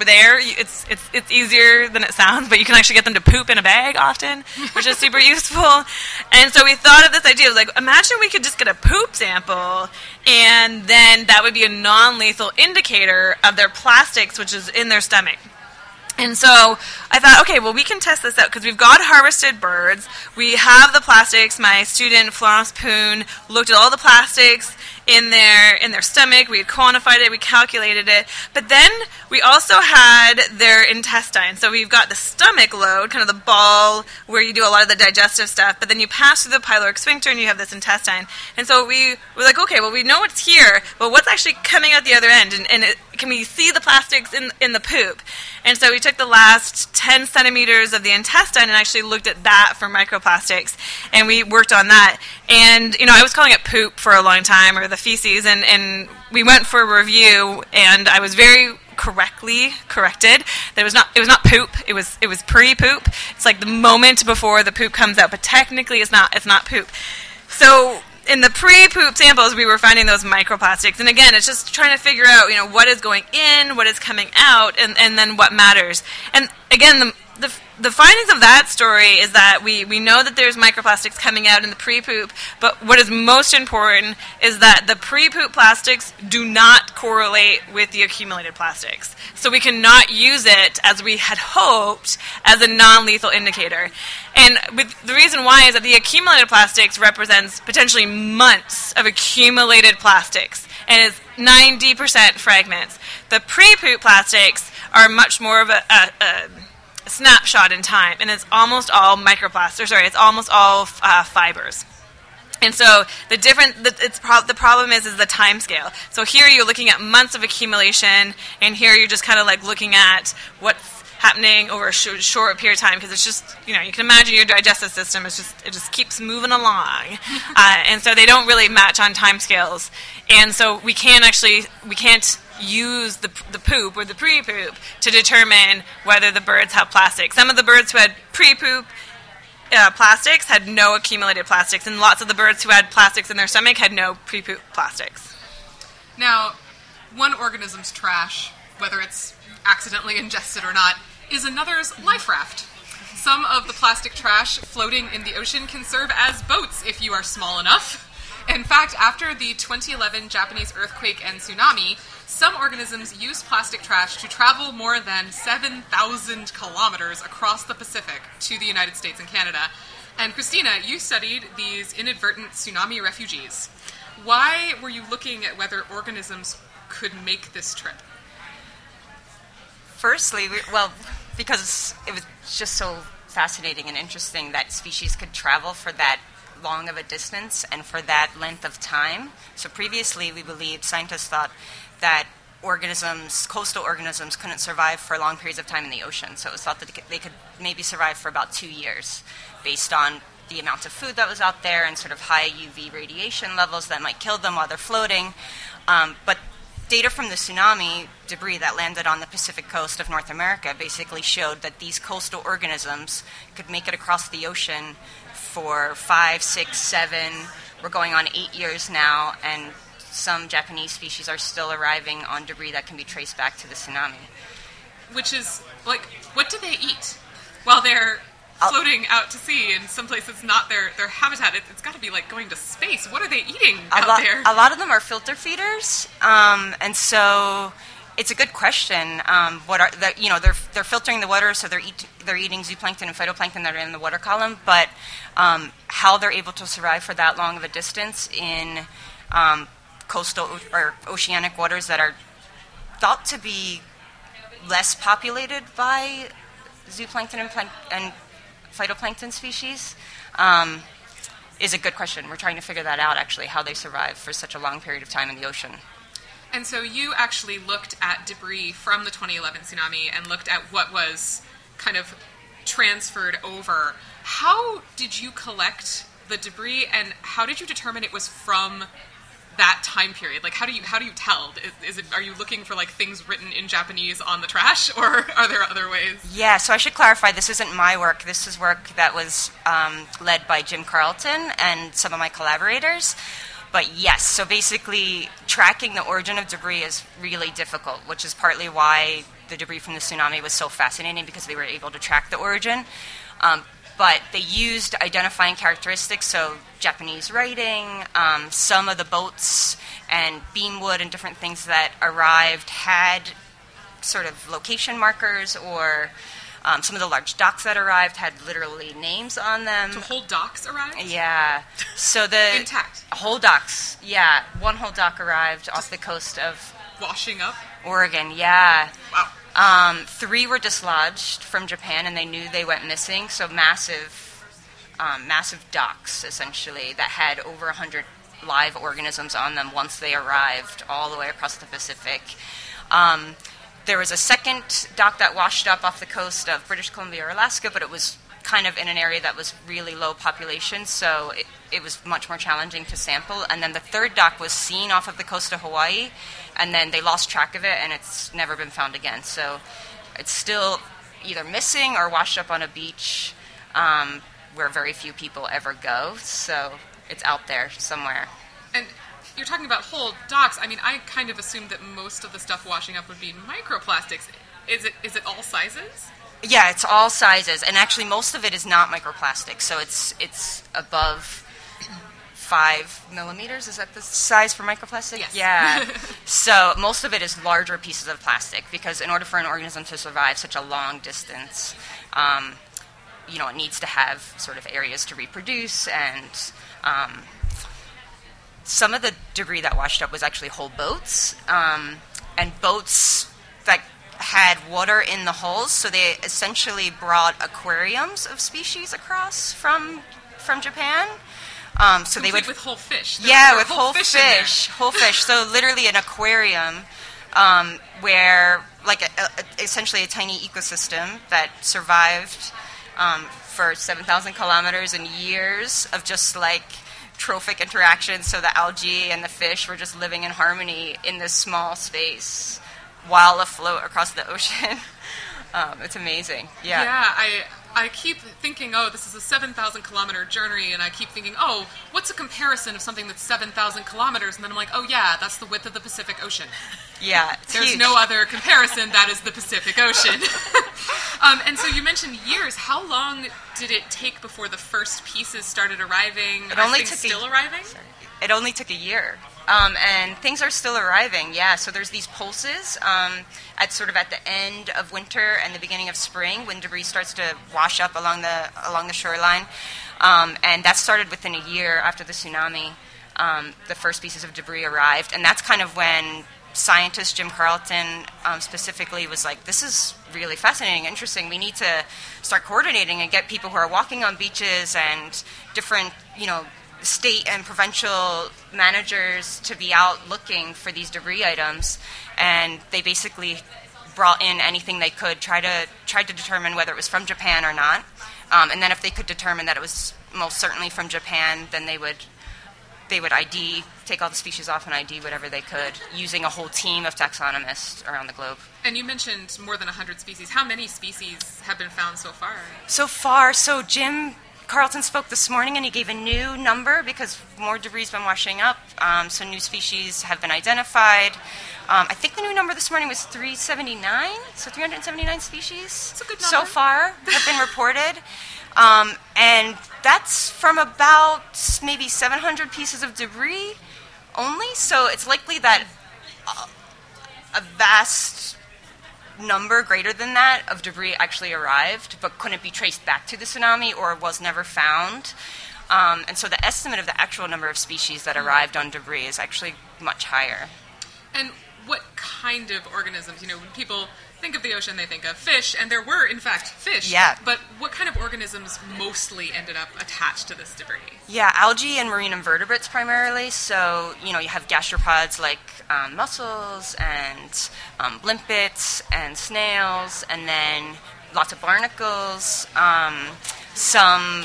there. It's it's it's easier than it sounds, but you can actually get them to poop in a bag often, which is super useful. And so we thought of this idea. Was like, imagine we could just get a poop sample, and then that would be a non-lethal indicator of their plastics, which is in their stomach. And so I thought, okay, well, we can test this out because we've got harvested birds. We have the plastics. My student Florence Poon looked at all the plastics in their in their stomach. We had quantified it. We calculated it. But then we also had their intestine. So we've got the stomach load, kind of the ball where you do a lot of the digestive stuff. But then you pass through the pyloric sphincter and you have this intestine. And so we were like, okay, well, we know it's here, but what's actually coming out the other end? And, and it, can we see the plastics in in the poop? And so we took the last 10 centimeters of the intestine and actually looked at that for microplastics. And we worked on that. And, you know, I was calling it poop for a long time, or the feces. And, and we went for a review, and I was very correctly corrected that it was not it was not poop it was it was pre-poop it's like the moment before the poop comes out but technically it's not it's not poop so in the pre-poop samples, we were finding those microplastics, and again, it's just trying to figure out, you know, what is going in, what is coming out, and, and then what matters. And again, the, the the findings of that story is that we, we know that there's microplastics coming out in the pre-poop, but what is most important is that the pre-poop plastics do not correlate with the accumulated plastics. So we cannot use it as we had hoped as a non-lethal indicator. And the reason why is that the accumulated plastics represents potentially months of accumulated plastics, and it's 90% fragments. The pre-poop plastics are much more of a, a, a snapshot in time, and it's almost all microplastics. Sorry, it's almost all uh, fibers. And so the different, the, it's pro- the problem is is the time scale. So here you're looking at months of accumulation, and here you're just kind of like looking at what's happening over a sh- short period of time because it's just you know you can imagine your digestive system is just it just keeps moving along, uh, and so they don't really match on time scales, and so we can't actually we can't use the, the poop or the pre-poop to determine whether the birds have plastic. Some of the birds who had pre-poop uh, plastics had no accumulated plastics, and lots of the birds who had plastics in their stomach had no pre-poop plastics. Now, one organism's trash, whether it's accidentally ingested or not, is another's life raft. Some of the plastic trash floating in the ocean can serve as boats if you are small enough. In fact, after the 2011 Japanese earthquake and tsunami, some organisms used plastic trash to travel more than 7,000 kilometers across the Pacific to the United States and Canada. And Christina, you studied these inadvertent tsunami refugees. Why were you looking at whether organisms could make this trip? Firstly, we, well, because it was just so fascinating and interesting that species could travel for that long of a distance and for that length of time. So previously, we believed scientists thought that organisms, coastal organisms, couldn't survive for long periods of time in the ocean. So it was thought that they could maybe survive for about two years, based on the amount of food that was out there and sort of high UV radiation levels that might kill them while they're floating. Um, but data from the tsunami debris that landed on the Pacific coast of North America basically showed that these coastal organisms could make it across the ocean for five, six, seven, we're going on eight years now, and some Japanese species are still arriving on debris that can be traced back to the tsunami. Which is like, what do they eat while they're floating out to sea in some place that's not their, their habitat? It, has got to be like going to space. What are they eating a out lot, there? A lot of them are filter feeders, um, and so it's a good question. Um, what are the, you know they're they're filtering the water, so they're eat, they're eating zooplankton and phytoplankton that are in the water column. But um, how they're able to survive for that long of a distance in um, coastal or oceanic waters that are thought to be less populated by zooplankton and, plank- and phytoplankton species um, is a good question. We're trying to figure that out, actually, how they survive for such a long period of time in the ocean. And so you actually looked at debris from the 2011 tsunami and looked at what was kind of transferred over. How did you collect the debris and how did you determine it was from that time period? Like, how do you how do you tell? Is, is, it are you looking for like things written in Japanese on the trash, or are there other ways? Yeah, so I should clarify. This isn't my work. This is work that was um, led by Jim Carlton and some of my collaborators. But yes, so basically, tracking the origin of debris is really difficult, which is partly why the debris from the tsunami was so fascinating because they were able to track the origin. Um, but they used identifying characteristics, so Japanese writing, um, some of the boats and beamwood and different things that arrived had sort of location markers or um, some of the large docks that arrived had literally names on them. So whole docks arrived? Yeah. So the intact whole docks. Yeah, one whole dock arrived off the coast of washing up. Oregon. Yeah. Wow. Um, three were dislodged from Japan, and they knew they went missing. So massive, um, massive docks essentially that had over hundred live organisms on them once they arrived all the way across the Pacific. Um, there was a second dock that washed up off the coast of British Columbia or Alaska, but it was kind of in an area that was really low population, so it, it was much more challenging to sample. And then the third dock was seen off of the coast of Hawaii, and then they lost track of it, and it's never been found again. So it's still either missing or washed up on a beach um, where very few people ever go. So it's out there somewhere. And you're talking about whole docks. I mean, I kind of assumed that most of the stuff washing up would be microplastics. Is it is it all sizes? Yeah, it's all sizes, and actually most of it is not microplastic. So it's it's above five millimeters. Is that the size for microplastic? Yes. Yeah. so most of it is larger pieces of plastic because in order for an organism to survive such a long distance, um, you know, it needs to have sort of areas to reproduce and. Um, some of the debris that washed up was actually whole boats, um, and boats that had water in the hulls. So they essentially brought aquariums of species across from from Japan. Um, so Complete they would with whole fish. There- yeah, with whole fish. fish, whole fish. So literally an aquarium um, where, like, a, a, essentially a tiny ecosystem that survived um, for seven thousand kilometers and years of just like trophic interactions. So the algae and the fish were just living in harmony in this small space while afloat across the ocean. um, it's amazing. Yeah. Yeah, I I keep thinking, oh, this is a seven thousand kilometer journey, and I keep thinking, oh, what's a comparison of something that's seven thousand kilometers? And then I'm like, oh yeah, that's the width of the Pacific Ocean. Yeah, There's huge. no other comparison. That is the Pacific Ocean. um, and so you mentioned years. How long did it take before the first pieces started arriving? It only took a- still arriving. It only took a year. Um, and things are still arriving, yeah. So there's these pulses um, at sort of at the end of winter and the beginning of spring when debris starts to wash up along the along the shoreline, um, and that started within a year after the tsunami. Um, the first pieces of debris arrived, and that's kind of when scientist Jim Carlton um, specifically was like, "This is really fascinating, interesting. We need to start coordinating and get people who are walking on beaches and different, you know, state and provincial managers to be out looking for these debris items." And they basically brought in anything they could, try to try to determine whether it was from Japan or not. Um, and then if they could determine that it was most certainly from Japan, then they would they would ID, take all the species off and ID whatever they could, using a whole team of taxonomists around the globe. And you mentioned more than 100 species. How many species have been found so far? So far, so Jim Carlton spoke this morning and he gave a new number because more debris has been washing up. Um, so new species have been identified. Um, I think the new number this morning was 379, so 379 species so far have been reported. Um, and that's from about maybe 700 pieces of debris only. So it's likely that a vast number greater than that of debris actually arrived, but couldn't be traced back to the tsunami or was never found. Um, and so the estimate of the actual number of species that arrived on debris is actually much higher. And what kind of organisms? You know, people think of the ocean, they think of fish, and there were, in fact, fish. Yeah. But what kind of organisms mostly ended up attached to this debris? Yeah, algae and marine invertebrates primarily. So, you know, you have gastropods like um, mussels and um, limpets and snails, and then lots of barnacles, um, some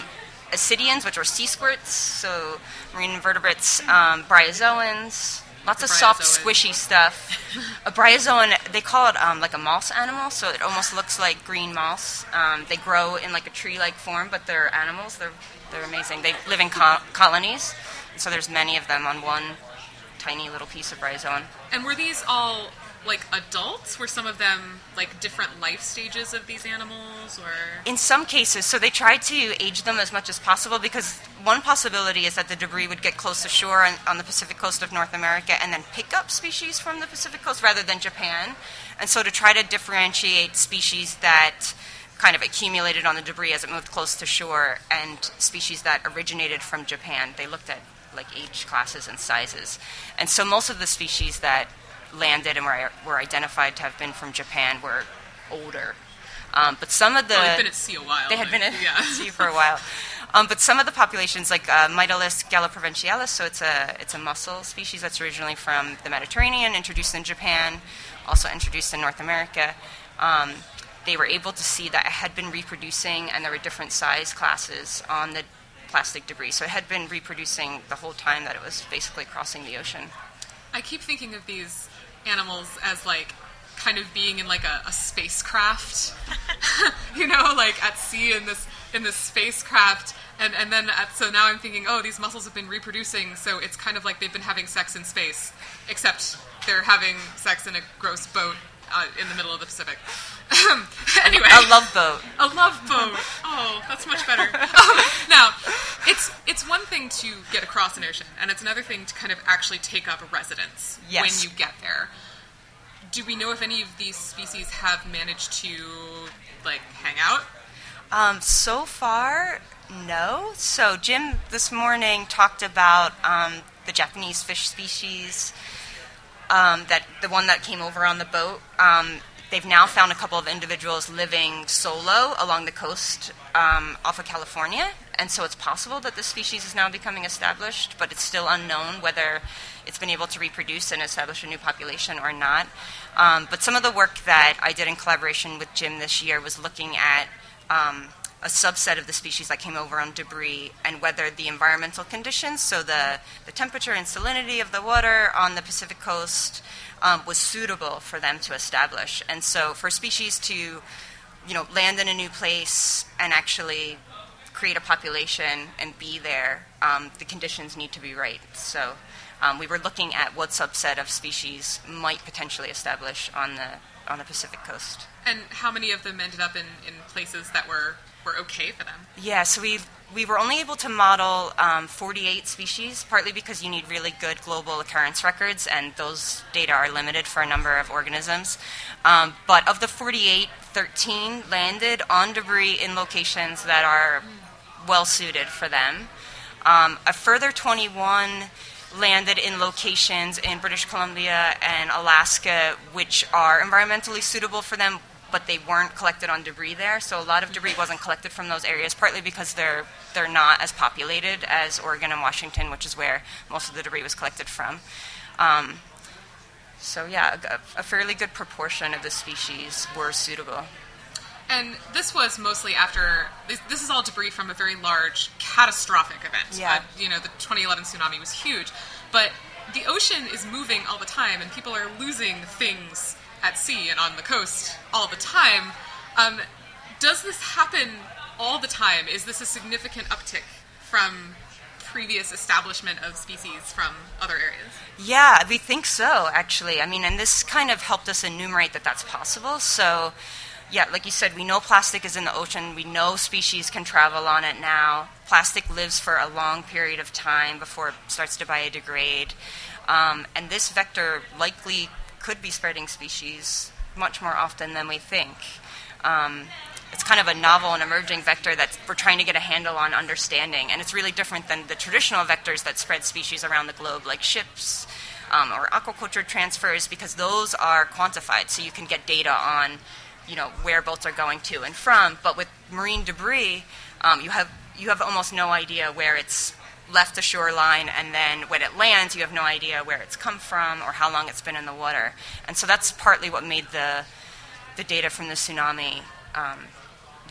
ascidians, which are sea squirts, so marine invertebrates, um, bryozoans, lots of soft, squishy stuff. a bryozoan, they call it um, like a moss animal, so it almost looks like green moss. Um, they grow in like a tree-like form, but they're animals. They're they're amazing. They live in co- colonies, so there's many of them on one tiny little piece of bryozoan. And were these all like adults? Were some of them like different life stages of these animals, or In some cases, so they tried to age them as much as possible because one possibility is that the debris would get close to shore on, on the Pacific coast of North America and then pick up species from the Pacific coast rather than Japan. And so to try to differentiate species that kind of accumulated on the debris as it moved close to shore and species that originated from Japan, they looked at like age classes and sizes. And so most of the species that landed and were, were identified to have been from Japan were older. Um, but some of the oh, they've been at sea a while? they had been at yeah. sea for a while. Um, but some of the populations, like uh, Mytilus galloprovincialis, so it's a it's a mussel species that's originally from the Mediterranean, introduced in Japan, also introduced in North America. Um, they were able to see that it had been reproducing, and there were different size classes on the plastic debris. So it had been reproducing the whole time that it was basically crossing the ocean. I keep thinking of these animals as like kind of being in like a, a spacecraft, you know, like at sea in this in this spacecraft, and and then at, so now I'm thinking, oh, these mussels have been reproducing, so it's kind of like they've been having sex in space, except they're having sex in a gross boat uh, in the middle of the Pacific. anyway, A love boat. a love boat. Oh, that's much better. Um, now, it's it's one thing to get across an ocean, and it's another thing to kind of actually take up a residence Yes. when you get there. Do we know if any of these species have managed to like hang out? Um, so far, no. So Jim this morning talked about um, the Japanese fish species, um, that the one that came over on the boat. Um, they've now found a couple of individuals living solo along the coast um, off of California, and so it's possible that this species is now becoming established, but it's still unknown whether it's been able to reproduce and establish a new population or not. Um, but some of the work that I did in collaboration with Jim this year was looking at um, a subset of the species that came over on debris and whether the environmental conditions, so the, the temperature and salinity of the water on the Pacific coast, um, was suitable for them to establish. And so for species to, you know, land in a new place and actually create a population and be there, um, the conditions need to be right. So um, we were looking at what subset of species might potentially establish on the on the Pacific coast. And how many of them ended up in, in places that were, were okay for them? Yeah, so we we were only able to model um, 48 species, partly because you need really good global occurrence records, and those data are limited for a number of organisms. Um, but of the 48, 13 landed on debris in locations that are well suited for them. Um, a further 21 landed in locations in British Columbia and Alaska which are environmentally suitable for them, but they weren't collected on debris there. So a lot of debris wasn't collected from those areas, partly because they're they're not as populated as Oregon and Washington, which is where most of the debris was collected from. Um, so yeah, a, a fairly good proportion of the species were suitable. And this was mostly after this, this is all debris from a very large catastrophic event. Yeah. Uh, you know, the 2011 tsunami was huge, but the ocean is moving all the time, and people are losing things at sea and on the coast all the time. Um, does this happen all the time? Is this a significant uptick from previous establishment of species from other areas? Yeah, we think so, actually. I mean, and this kind of helped us enumerate that that's possible. So, yeah, like you said, we know plastic is in the ocean. We know species can travel on it now. Plastic lives for a long period of time before it starts to biodegrade. Um, and this vector likely could be spreading species much more often than we think. Um, it's kind of a novel and emerging vector that we're trying to get a handle on understanding. And it's really different than the traditional vectors that spread species around the globe, like ships um, or aquaculture transfers, because those are quantified, so you can get data on, you know, where boats are going to and from. But with marine debris, um, you have you have almost no idea where it's left the shoreline, and then when it lands, you have no idea where it's come from or how long it's been in the water. And so that's partly what made the the data from the tsunami um,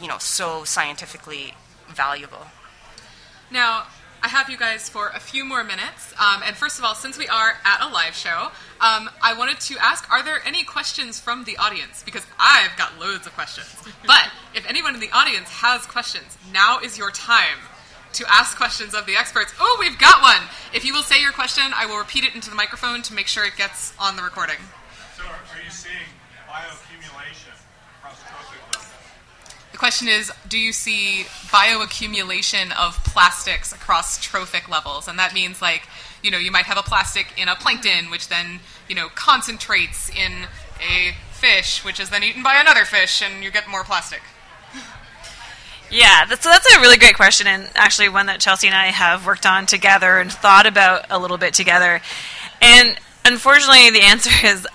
you know, so scientifically valuable. Now, I have you guys for a few more minutes. Um, and first of all, since we are at a live show, um, I wanted to ask are there any questions from the audience? Because I've got loads of questions. But if anyone in the audience has questions, now is your time to ask questions of the experts. Oh, we've got one! If you will say your question, I will repeat it into the microphone to make sure it gets on the recording. So, are, are you seeing bioaccumulation across trophic levels? The question is Do you see bioaccumulation of plastics across trophic levels? And that means, like, you know, you might have a plastic in a plankton, which then, you know, concentrates in a fish, which is then eaten by another fish, and you get more plastic. Yeah, that's, so that's a really great question, and actually one that Chelsea and I have worked on together and thought about a little bit together. And unfortunately, the answer is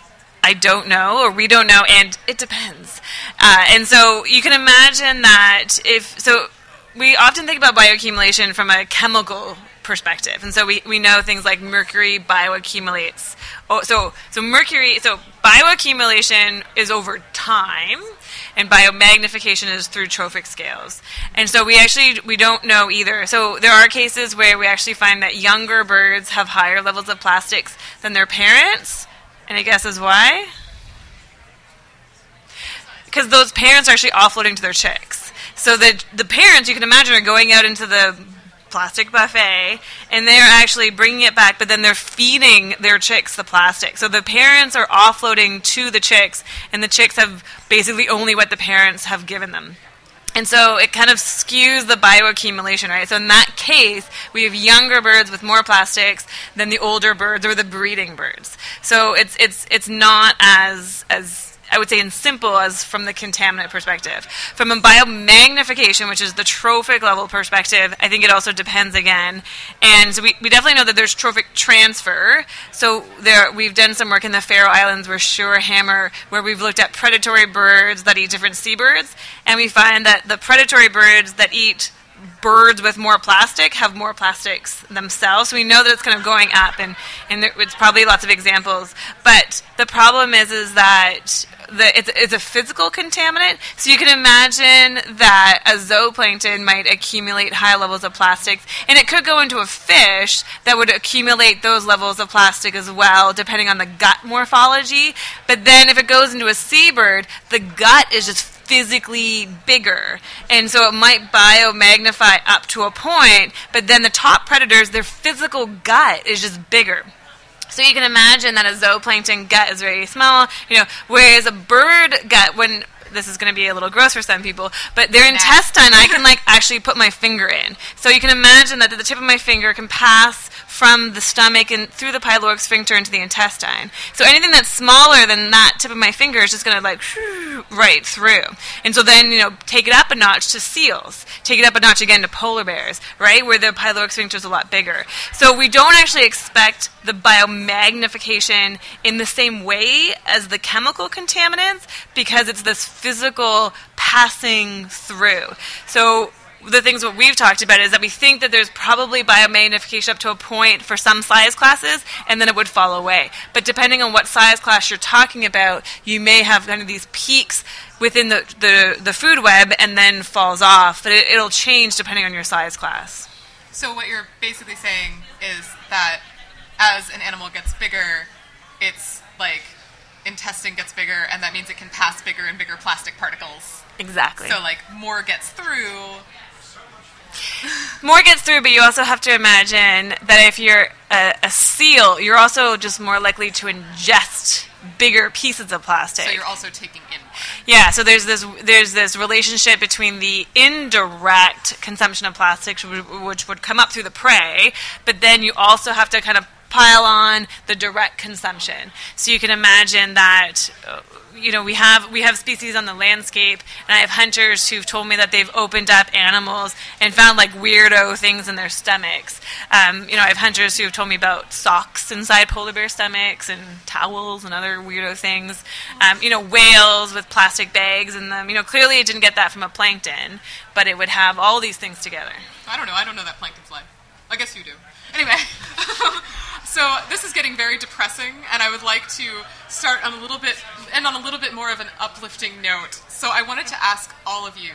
I don't know, or we don't know, and it depends. Uh, and so you can imagine that if so, we often think about bioaccumulation from a chemical perspective, and so we, we know things like mercury bioaccumulates. Oh, so so mercury, so bioaccumulation is over time, and biomagnification is through trophic scales. And so we actually we don't know either. So there are cases where we actually find that younger birds have higher levels of plastics than their parents. Any guesses why? Because those parents are actually offloading to their chicks. So the the parents, you can imagine, are going out into the plastic buffet and they're actually bringing it back but then they're feeding their chicks the plastic so the parents are offloading to the chicks and the chicks have basically only what the parents have given them and so it kind of skews the bioaccumulation, right? So in that case, we have younger birds with more plastics than the older birds or the breeding birds. So it's it's it's not as as I would say in simple as from the contaminant perspective. From a biomagnification, which is the trophic level perspective, I think it also depends again. And so we, we definitely know that there's trophic transfer. So there we've done some work in the Faroe Islands where Hammer, where we've looked at predatory birds that eat different seabirds, and we find that the predatory birds that eat birds with more plastic have more plastics themselves. So we know that it's kind of going up, and, and there, it's probably lots of examples. But the problem is, is that the, it's, it's a physical contaminant. So you can imagine that a zooplankton might accumulate high levels of plastics, and it could go into a fish that would accumulate those levels of plastic as well, depending on the gut morphology. But then if it goes into a seabird, the gut is just physically bigger. And so it might biomagnify up to a point, but then the top predators, their physical gut is just bigger. So you can imagine that a zooplankton gut is very small, you know, whereas a bird gut, when this is going to be a little gross for some people, but their intestine I can like actually put my finger in. So you can imagine that the tip of my finger can pass from the stomach and through the pyloric sphincter into the intestine. So anything that's smaller than that tip of my finger is just going to like right through. And so then, you know, take it up a notch to seals. Take it up a notch again to polar bears, right? Where the pyloric sphincter is a lot bigger. So we don't actually expect the biomagnification in the same way as the chemical contaminants because it's this physical passing through. So the things what we've talked about is that we think that there's probably biomagnification up to a point for some size classes, and then it would fall away. But depending on what size class you're talking about, you may have kind of these peaks within the, the, the food web and then falls off. But it, it'll change depending on your size class. So what you're basically saying is that as an animal gets bigger, its like intestine gets bigger, and that means it can pass bigger and bigger plastic particles. Exactly. So like more gets through. More gets through, but you also have to imagine that if you're a, a seal, you're also just more likely to ingest bigger pieces of plastic. So you're also taking in more. Yeah, so there's this there's this relationship between the indirect consumption of plastics, which would, which would come up through the prey, but then you also have to kind of pile on the direct consumption. So you can imagine that. You know, we have we have species on the landscape, and I have hunters who've told me that they've opened up animals and found like weirdo things in their stomachs. Um, you know, I have hunters who've told me about socks inside polar bear stomachs and towels and other weirdo things. Um, you know, whales with plastic bags in them. You know, clearly it didn't get that from a plankton, but it would have all these things together. I don't know. I don't know that plankton's life. I guess you do. Anyway. So this is getting very depressing, and I would like to start on a little bit and on a little bit more of an uplifting note. So I wanted to ask all of you.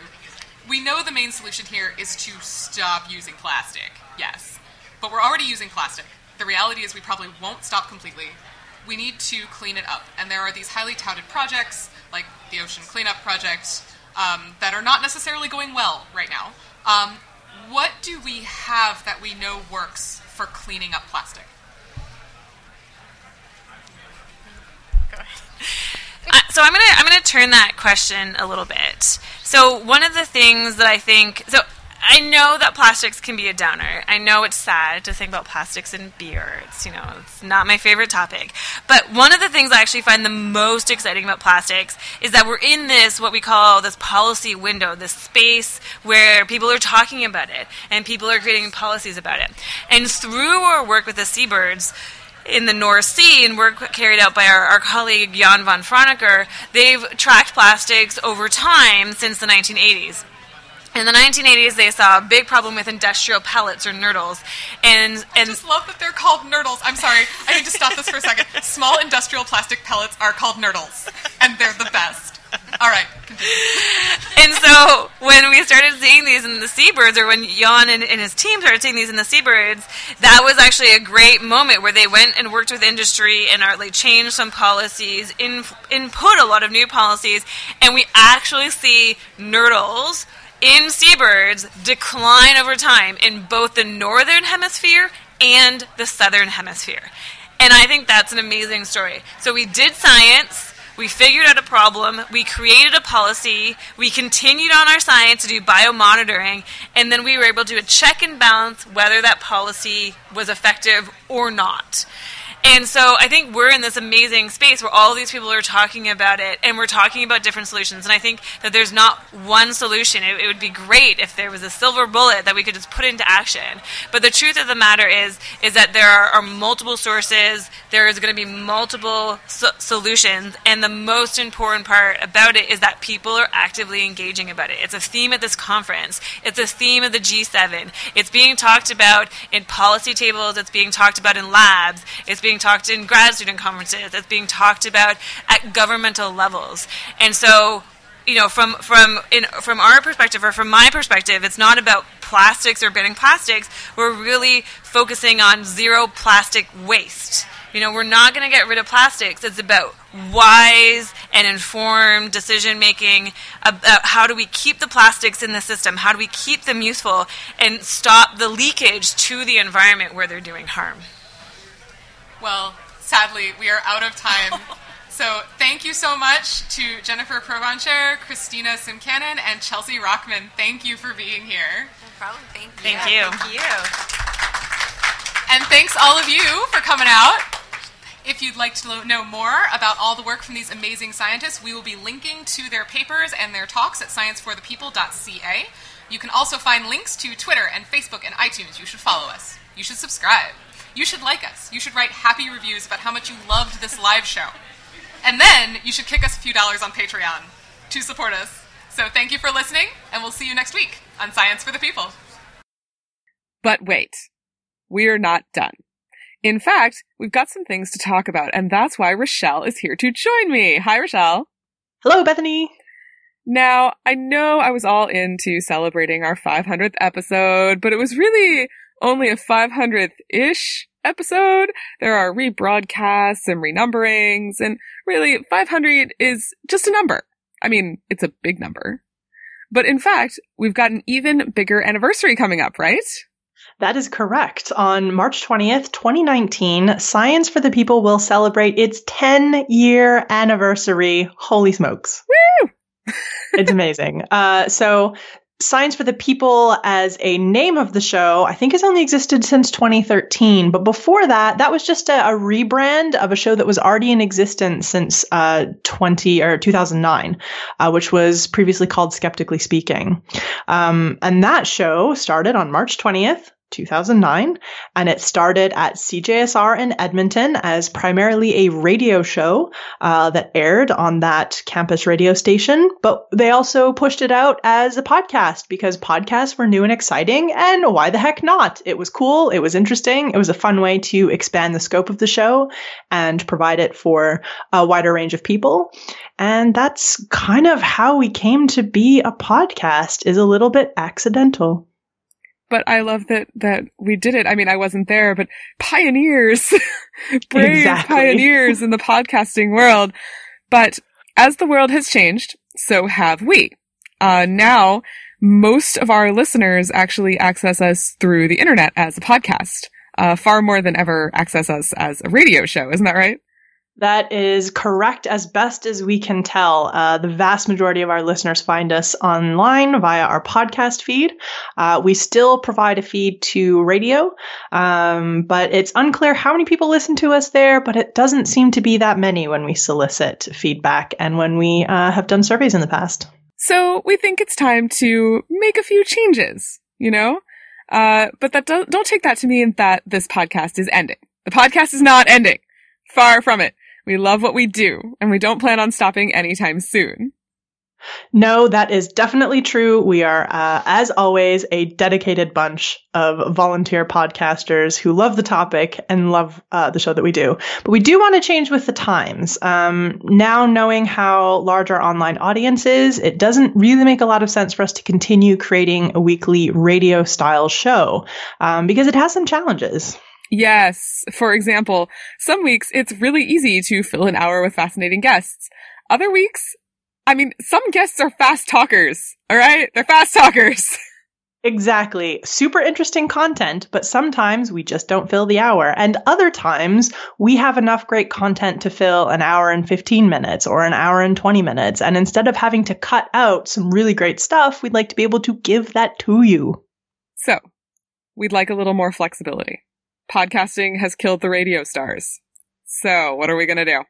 We know the main solution here is to stop using plastic. Yes. But we're already using plastic. The reality is we probably won't stop completely. We need to clean it up. And there are these highly touted projects, like the Ocean Cleanup Project, um, that are not necessarily going well right now. Um, what do we have that we know works for cleaning up plastic? Uh, so I'm gonna I'm gonna turn that question a little bit. So one of the things that I think so I know that plastics can be a downer. I know it's sad to think about plastics and beer. It's you know it's not my favorite topic. But one of the things I actually find the most exciting about plastics is that we're in this what we call this policy window, this space where people are talking about it and people are creating policies about it. And through our work with the seabirds in the North Sea and work carried out by our, our colleague Jan van Franeker, they've tracked plastics over time since the 1980s. In the 1980s, they saw a big problem with industrial pellets or nurdles, and and I just love that they're called nurdles. I'm sorry, I need to stop this for a second. Small industrial plastic pellets are called nurdles, and they're the best. All right, and so when we started seeing these in the seabirds, or when Jan and, and his team started seeing these in the seabirds, that was actually a great moment where they went and worked with industry and are like changed some policies, in, input a lot of new policies, and we actually see nurdles in seabirds decline over time in both the northern hemisphere and the southern hemisphere. And I think that's an amazing story. So we did science, we figured out a problem, we created a policy, we continued on our science to do biomonitoring, and then we were able to do a check and balance whether that policy was effective or not. And so I think we're in this amazing space where all these people are talking about it and we're talking about different solutions. And I think that there's not one solution. It, it, would be great if there was a silver bullet that we could just put into action. But the truth of the matter is, is that there are, are multiple sources. There is going to be multiple so- solutions. And the most important part about it is that people are actively engaging about it. It's a theme at this conference. It's a theme of the G7. It's being talked about in policy tables. It's being talked about in labs. It's being talked in grad student conferences. It's being talked about at governmental levels. And so, you know, from from in, from our perspective or from my perspective, it's not about plastics or banning plastics. We're really focusing on zero plastic waste. You know, we're not going to get rid of plastics. It's about wise and informed decision making about uh, how do we keep the plastics in the system? How do we keep them useful and stop the leakage to the environment where they're doing harm? Well, sadly, we are out of time. So thank you so much to Jennifer Provencher, Christina Simkanin, and Chelsea Rochman. Thank you for being here. No problem. Thank you. Thank you. Thank you. And thanks all of you for coming out. If you'd like to know more about all the work from these amazing scientists, we will be linking to their papers and their talks at scienceforthepeople.ca. You can also find links to Twitter and Facebook and iTunes. You should follow us. You should subscribe. You should like us. You should write happy reviews about how much you loved this live show. And then you should kick us a few dollars on Patreon to support us. So thank you for listening, and we'll see you next week on Science for the People. But wait, we're not done. In fact, we've got some things to talk about, and that's why Rachelle is here to join me. Hi, Rachelle. Hello, Bethany. Now, I know I was all into celebrating our 500th episode, but it was really only a 500th ish episode. There are rebroadcasts and renumberings, and really, 500 is just a number. I mean, it's a big number. But in fact, we've got an even bigger anniversary coming up, right? That is correct. On March 20th, 2019, Science for the People will celebrate its 10 year anniversary. Holy smokes. Woo! it's amazing. Uh, so Science for the People as a name of the show, I think has only existed since 2013. But before that, that was just a, a rebrand of a show that was already in existence since uh, 20 or 2009, uh, which was previously called Skeptically Speaking. Um, and that show started on March 20th, 2009, and it started at CJSR in Edmonton as primarily a radio show uh, that aired on that campus radio station. But they also pushed it out as a podcast because podcasts were new and exciting, and why the heck not? It was cool, it was interesting, it was a fun way to expand the scope of the show and provide it for a wider range of people. And that's kind of how we came to be a podcast, is a little bit accidental but I love that that we did it. I mean, I wasn't there, but pioneers, brave Exactly. pioneers in the podcasting world. But as the world has changed, so have we. Uh, now, most of our listeners actually access us through the internet as a podcast, uh, far more than ever access us as a radio show. Isn't that right? That is correct as best as we can tell. Uh, the vast majority of our listeners find us online via our podcast feed. Uh, we still provide a feed to radio, um, but it's unclear how many people listen to us there, but it doesn't seem to be that many when we solicit feedback and when we uh, have done surveys in the past. So we think it's time to make a few changes, you know? Uh, but that don't, don't take that to mean that this podcast is ending. The podcast is not ending. Far from it. We love what we do, and we don't plan on stopping anytime soon. No, that is definitely true. We are, uh, as always, a dedicated bunch of volunteer podcasters who love the topic and love uh, the show that we do. But we do want to change with the times. Um, now, knowing how large our online audience is, it doesn't really make a lot of sense for us to continue creating a weekly radio style show um, because it has some challenges. Yes. For example, some weeks it's really easy to fill an hour with fascinating guests. Other weeks, I mean, some guests are fast talkers. All right? They're fast talkers. Exactly. Super interesting content, but sometimes we just don't fill the hour. And other times we have enough great content to fill an hour and 15 minutes or an hour and 20 minutes. And instead of having to cut out some really great stuff, we'd like to be able to give that to you. So, we'd like a little more flexibility. Podcasting has killed the radio stars. So, what are we going to do?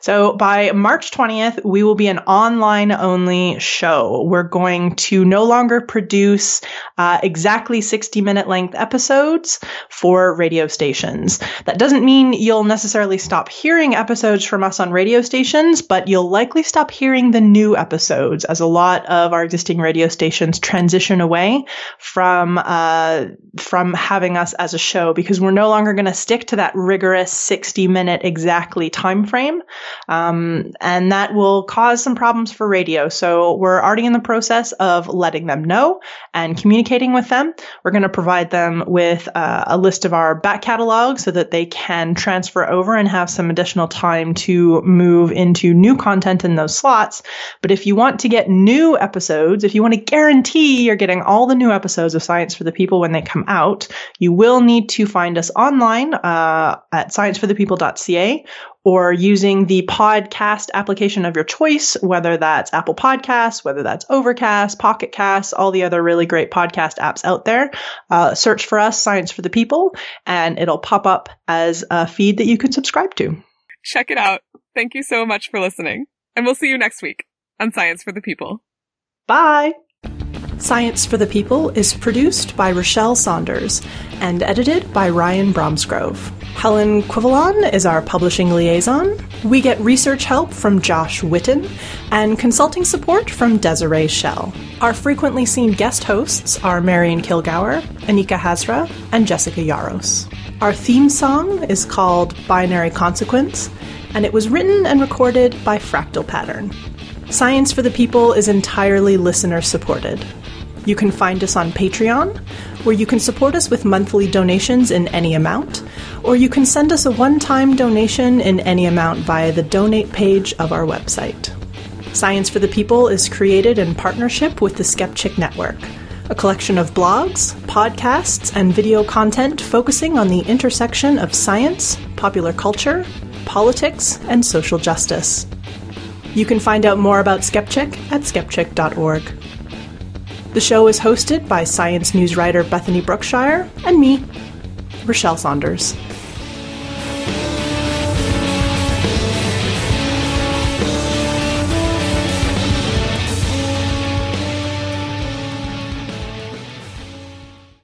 So by March 20th, we will be an online only show. We're going to no longer produce uh, exactly 60 minute length episodes for radio stations. That doesn't mean you'll necessarily stop hearing episodes from us on radio stations, but you'll likely stop hearing the new episodes as a lot of our existing radio stations transition away from uh, from having us as a show because we're no longer going to stick to that rigorous 60 minute exactly time frame. Um, and that will cause some problems for radio. So we're already in the process of letting them know and communicating with them. We're going to provide them with uh, a list of our back catalog so that they can transfer over and have some additional time to move into new content in those slots. But if you want to get new episodes, if you want to guarantee you're getting all the new episodes of Science for the People when they come out, you will need to find us online uh, at scienceforthepeople.ca or using the podcast application of your choice, whether that's Apple Podcasts, whether that's Overcast, Pocket Casts, all the other really great podcast apps out there. Uh, search for us, Science for the People, and it'll pop up as a feed that you can subscribe to. Check it out. Thank you so much for listening. And we'll see you next week on Science for the People. Bye. Science for the People is produced by Rachelle Saunders and edited by Ryan Bromsgrove. Helen Quivalon is our publishing liaison. We get research help from Josh Witten and consulting support from Desiree Schell. Our frequently seen guest hosts are Marion Kilgour, Anika Hazra, and Jessica Yaros. Our theme song is called Binary Consequence, and it was written and recorded by Fractal Pattern. Science for the People is entirely listener supported. You can find us on Patreon, where you can support us with monthly donations in any amount, or you can send us a one time donation in any amount via the donate page of our website. Science for the People is created in partnership with the Skepchick Network, a collection of blogs, podcasts, and video content focusing on the intersection of science, popular culture, politics, and social justice. You can find out more about Skepchick at skepchick.org. The show is hosted by science news writer Bethany Brookshire and me, Rachelle Saunders.